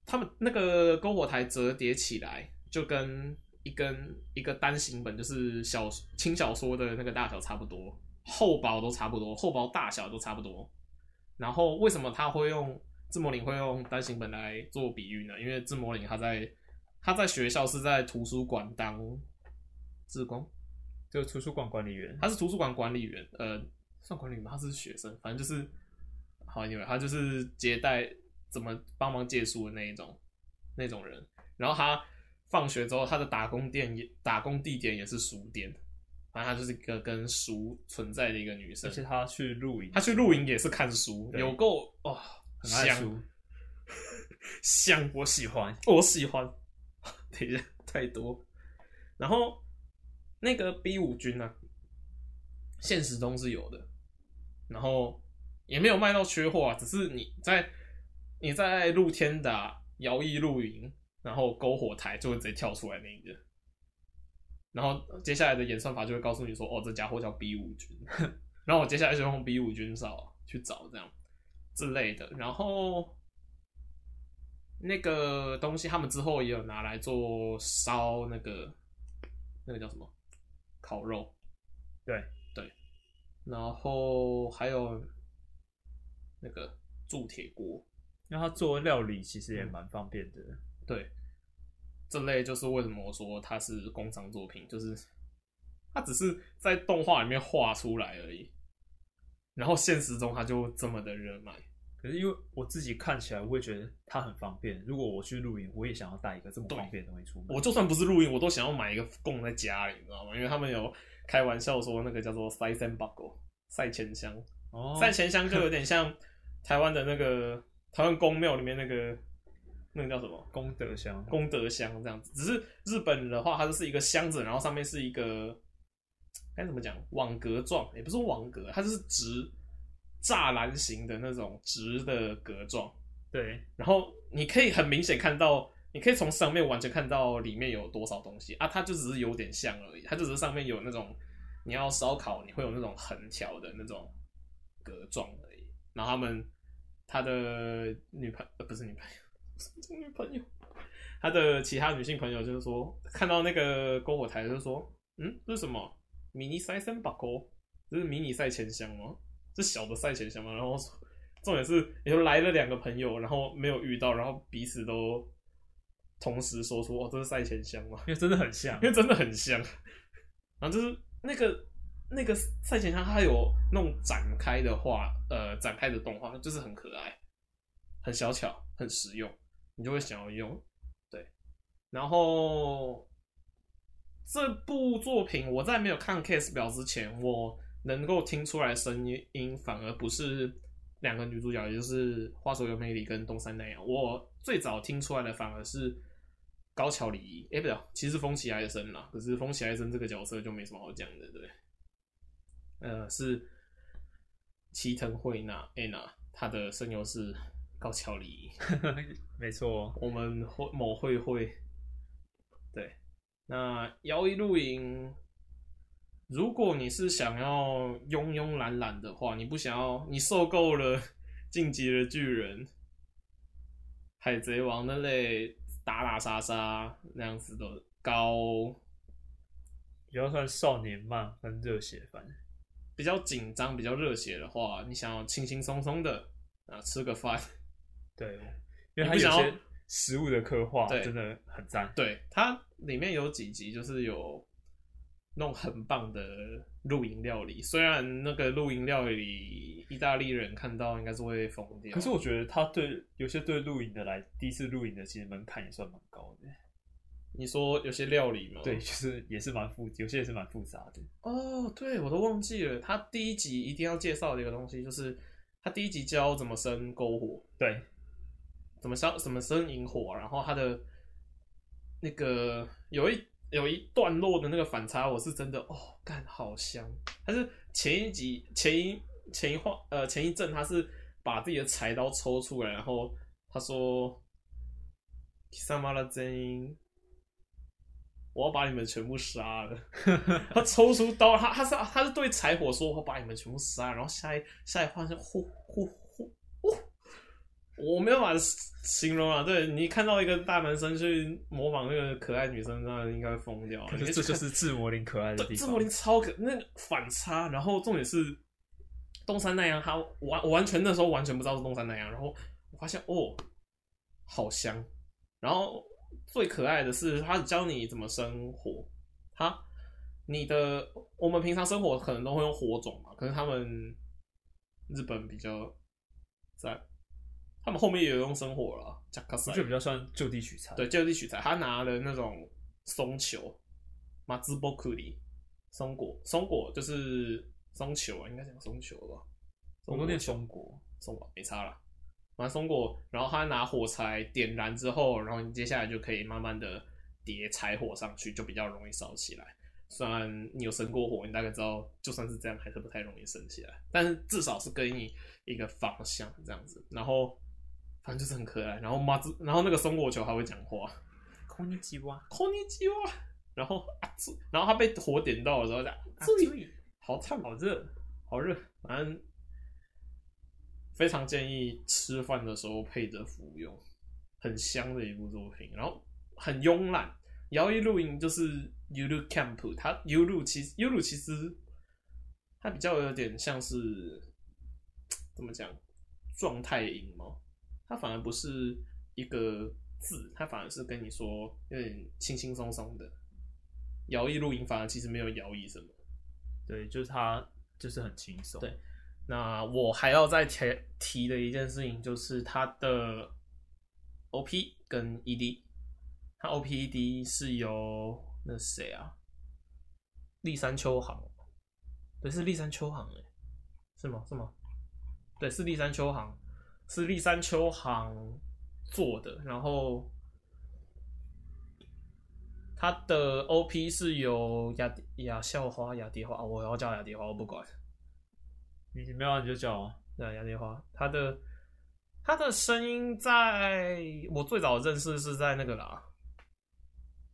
S2: 他们那个篝火台折叠起来就跟一根一个单行本就是小轻小说的那个大小差不多，厚薄都差不多，厚薄大小都差不多，然后为什么他会用志摩林会用单行本来做比喻呢？因为志摩林他在。他在学校是在图书馆当志工，
S1: 就图书馆管理员。
S2: 他是图书馆管理员，呃，算管理员吗？他是学生，反正就是，好，因为他就是接待，怎么帮忙借书的那一种那种人。然后他放学之后，他的打工店也打工地点也是书店，反正他就是一个跟书存在的一个女生。
S1: 而且他去露营，
S2: 他去露营也是看书，有够哦，
S1: 很爱书，
S2: 香，我喜欢，我喜欢。等一下，太多。然后那个 B 五军呢、啊，现实中是有的，然后也没有卖到缺货啊，只是你在你在露天打摇曳露营，然后篝火台就会直接跳出来那一个，然后接下来的演算法就会告诉你说，哦，这家伙叫 B 五军，然后我接下来就用 B 五军哨去找这样之类的，然后那个东西他们之后也有拿来做烧那个那个叫什么？烤肉，
S1: 对
S2: 对，然后还有那个铸铁锅。
S1: 因为他做料理其实也蛮方便的，嗯，
S2: 对，这类就是为什么我说它是工商作品，就是它只是在动画里面画出来而已，然后现实中它就这么的热卖。
S1: 可是因为我自己看起来，我会觉得它很方便。如果我去露营，我也想要带一个这么方便的东西出门。
S2: 我就算不是露营，我都想要买一个供在家里，你知道吗？因为他们有开玩笑说那个叫做赛銭箱赛钱箱，赛钱箱就有点像台湾的那个。台湾宫庙里面那个那个叫什么
S1: 功德箱？
S2: 功德箱这样子，只是日本的话，它就是一个箱子，然后上面是一个该怎么讲网格状，也不是网格，它就是直栅栏型的那种直的格状。
S1: 对，
S2: 然后你可以很明显看到，你可以从上面完全看到里面有多少东西啊，它就只是有点像而已，它就只是上面有那种你要烧烤，你会有那种横条的那种格状而已，然后他们。他的女朋呃不是女朋友，女朋友？他的其他女性朋友就是说，看到那个篝火台，就是说，嗯，这是什么？迷你赛銭箱？这是迷你赛钱箱吗？这小的赛钱箱嘛？然后重点是，也就来了两个朋友，然后没有遇到，然后彼此都同时说出，哦，这是赛钱箱吗？
S1: 因为真的很像，
S2: 因为真的很像。然后就是那个。那个赛钱箱它有那种展开的画，呃，展开的动画，就是很可爱，很小巧，很实用，你就会想要用。对，然后这部作品我在没有看 case 表之前，我能够听出来声音，反而不是两个女主角，也就是花守有美里跟东山奈央。我最早听出来的反而是高桥李依，哎，不对，其实风崎爱生啦，可是风崎爱生这个角色就没什么好讲的，对。呃，是齐藤惠娜，Anna，她的声优是高桥李依，
S1: 没错，
S2: 我们会某会会，对，那摇曳露营，如果你是想要慵慵懒懒的话，你不想要，你受够了进击的巨人、海贼王那类打打杀杀那样子的高，
S1: 比较算少年漫很热血番。
S2: 比较紧张、比较热血的话，你想要轻轻松松的啊吃个饭，
S1: 对，因为它有些食物的刻画真的很赞。
S2: 对，它里面有几集就是有那种很棒的露营料理，虽然那个露营料理意大利人看到应该是会疯掉，
S1: 可是我觉得他对有些对露营的来第一次露营的，其实门槛也算蛮高的。
S2: 你说有些料理吗？
S1: 对，就是也是蛮复，有些也是蛮复杂的。
S2: 哦，对，我都忘记了。他第一集一定要介绍的一个东西，就是他第一集教怎么生篝火，
S1: 对，
S2: 怎么烧，怎么生营火。然后他的那个有一有一段落的那个反差，我是真的哦，干好香。他是前一集前一前一话呃前一阵，他是把自己的柴刀抽出来，然后他说贵様ら全员我要把你们全部杀了。他抽出刀，他他是他是对柴火说：“我把你们全部杀。”然后下一下一话就呼呼呼呼，我没有办法形容啊。对，你看到一个大男生去模仿那个可爱女生，那应该疯掉。
S1: 可是这就是志摩林可爱的地方。
S2: 志摩林超可，那个反差。然后重点是东山奈央，他完我完全那时候完全不知道是东山奈央。然后我发现哦，好香。然后。最可爱的是，他教你怎么生火。他，你的我们平常生活可能都会用火种嘛，可是他们日本比较在，他们后面也有用生火了。
S1: 我觉得比较算就地取材。
S2: 对，就地取材。他拿了那种松球，马兹波库里松果，松果就是松球啊，应该讲松球吧。
S1: 我都念松果，
S2: 松果没差了。拿松果，然后他拿火柴点燃之后，然后你接下来就可以慢慢的叠柴火上去，就比较容易烧起来。虽然你有生过火，你大概知道，就算是这样，还是不太容易升起来。但是至少是给你一个方向这样子。然后反正就是很可爱。然后马子，然后那个松果球还会讲话，
S1: こんにちは，
S2: こんにちは。然后啊，然后他被火点到的时候讲，注意，好烫，好热，好热。反正非常建议吃饭的时候配着服用，很香的一部作品。然后很慵懒，摇曳露营就是 Yuru Camp，它 Yuru 其实 Yuru 其实它比较有点像是怎么讲状态营吗？ 它反而不是一个字，它反而是跟你说有点轻轻松松的。摇曳露营反而其实没有摇曳什么，
S1: 对，就是它就是很轻松。
S2: 对，那我还要再提提的一件事情就是它的 OP 跟 ED，它 OP ED 是由那谁啊，立山秋行，对，是立山秋行哎，是吗？是吗？对，是立山秋行，是立山秋行做的，然后。他的 OP 是由雅雅校花雅蝶花，我要叫雅蝶花，我不管。
S1: 你没有你就叫啊。
S2: 对，雅蝶花。他的他的声音在我最早认识是在那个啦，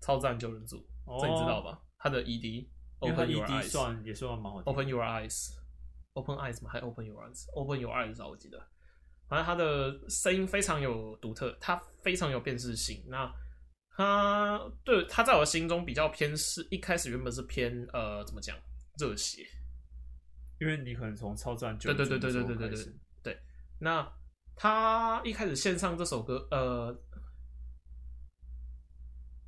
S2: 超赞救人组，哦、这你知道吧？他的 ED，Open Your Eyes
S1: 算也算蛮好听。
S2: Open Your Eyes，Open Eyes 吗？还 Open Your Eyes，Open Your Eyes 啊，我记得。反正他的声音非常有独特，他非常有辨识性。那他对他在我的心中比较偏是，一开始原本是偏呃，怎么讲热血，
S1: 因为你可能从超赞就
S2: 对对对对对对对对对。那他一开始献上这首歌，呃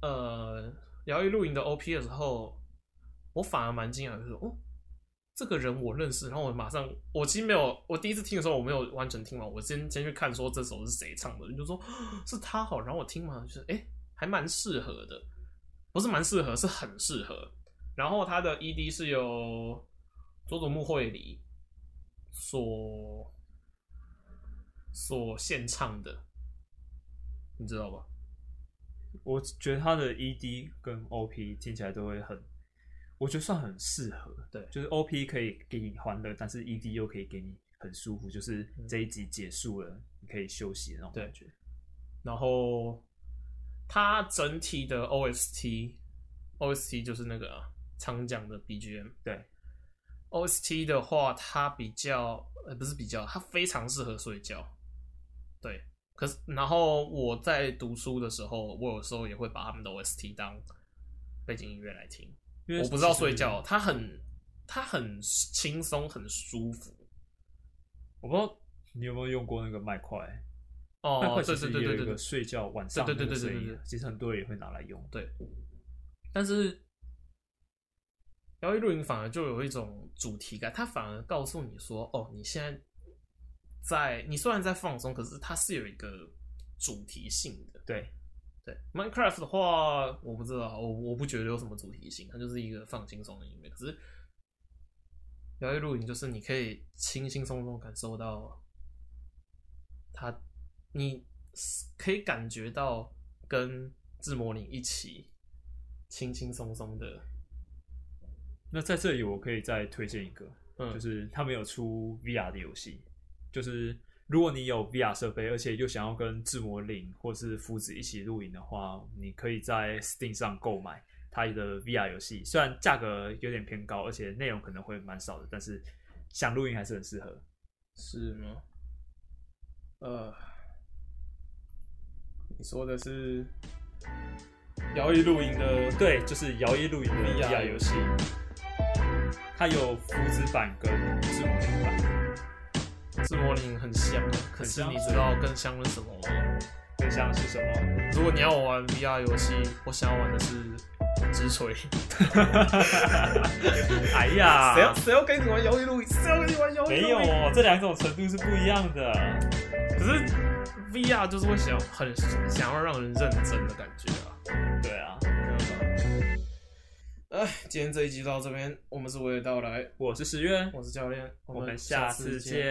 S2: 呃，摇曳露营的 OP 的时候，我反而蛮惊讶，就是说哦，这个人我认识。然后我马上，我其实没有，我第一次听的时候我没有完全听完，我先先去看说这首是谁唱的，你就说是他好，然后我听完就是哎。还蛮适合的，不是蛮适合，是很适合。然后他的 ED 是由佐佐木绘里所所献唱的，你知道吧？
S1: 我觉得他的 ED 跟 OP 听起来都会很，我觉得算很适合。
S2: 对，
S1: 就是 OP 可以给你欢乐，但是 ED 又可以给你很舒服，就是这一集结束了，你可以休息的那种感觉。
S2: 然后。它整体的 OST，OST 就是那个常讲的 BGM。
S1: 对
S2: ，OST 的话，它比较呃不是比较，它非常适合睡觉。对，可是然后我在读书的时候，我有时候也会把他们的 OST 当背景音乐来听，因为我不知道睡觉，它很它很轻松，很舒服。
S1: 我不知道你有没有用过那个麦块。
S2: 哦，对对对对对，
S1: 睡觉晚上对对对对对，其实很多人也会拿来用。
S2: 对，但是摇曳露营反而就有一种主题感，它反而告诉你说，哦，你现在在，你虽然在放松，可是它是有一个主题性的。
S1: 对
S2: 对，Minecraft 的话，我不知道，我我不觉得有什么主题性，它就是一个放轻松的音乐。可是摇曳露营就是你可以轻轻松松感受到它。你可以感觉到跟自模拟一起轻轻松松的。
S1: 那在这里，我可以再推荐一个，嗯，就是他们有出 VR 的游戏，就是如果你有 VR 设备，而且又想要跟志摩林或是夫子一起露营的话，你可以在 Steam 上购买它的 VR 游戏。虽然价格有点偏高，而且内容可能会蛮少的，但是想露营还是很适合。
S2: 是吗？呃。你说的是摇曳露营的，
S1: 对，就是摇曳露营的 VR 游戏，它有福子版跟志摩林版。
S2: 志摩林很香，可是你知道更香的什么吗？
S1: 更香是什么？
S2: 如果你要我玩 VR 游戏，我想要玩的是直锤。
S1: 哎呀，
S2: 谁要谁要跟你玩摇曳露营？谁要跟你玩摇曳露？
S1: 没有，这两种程度是不一样的。
S2: 可是。VR 就是会想很想要让人认真的感觉啊，
S1: 对啊，
S2: 哎，今天这一集到这边，我们是娓娓道来，
S1: 我是十月，
S2: 我是教练，
S1: 我们下次见。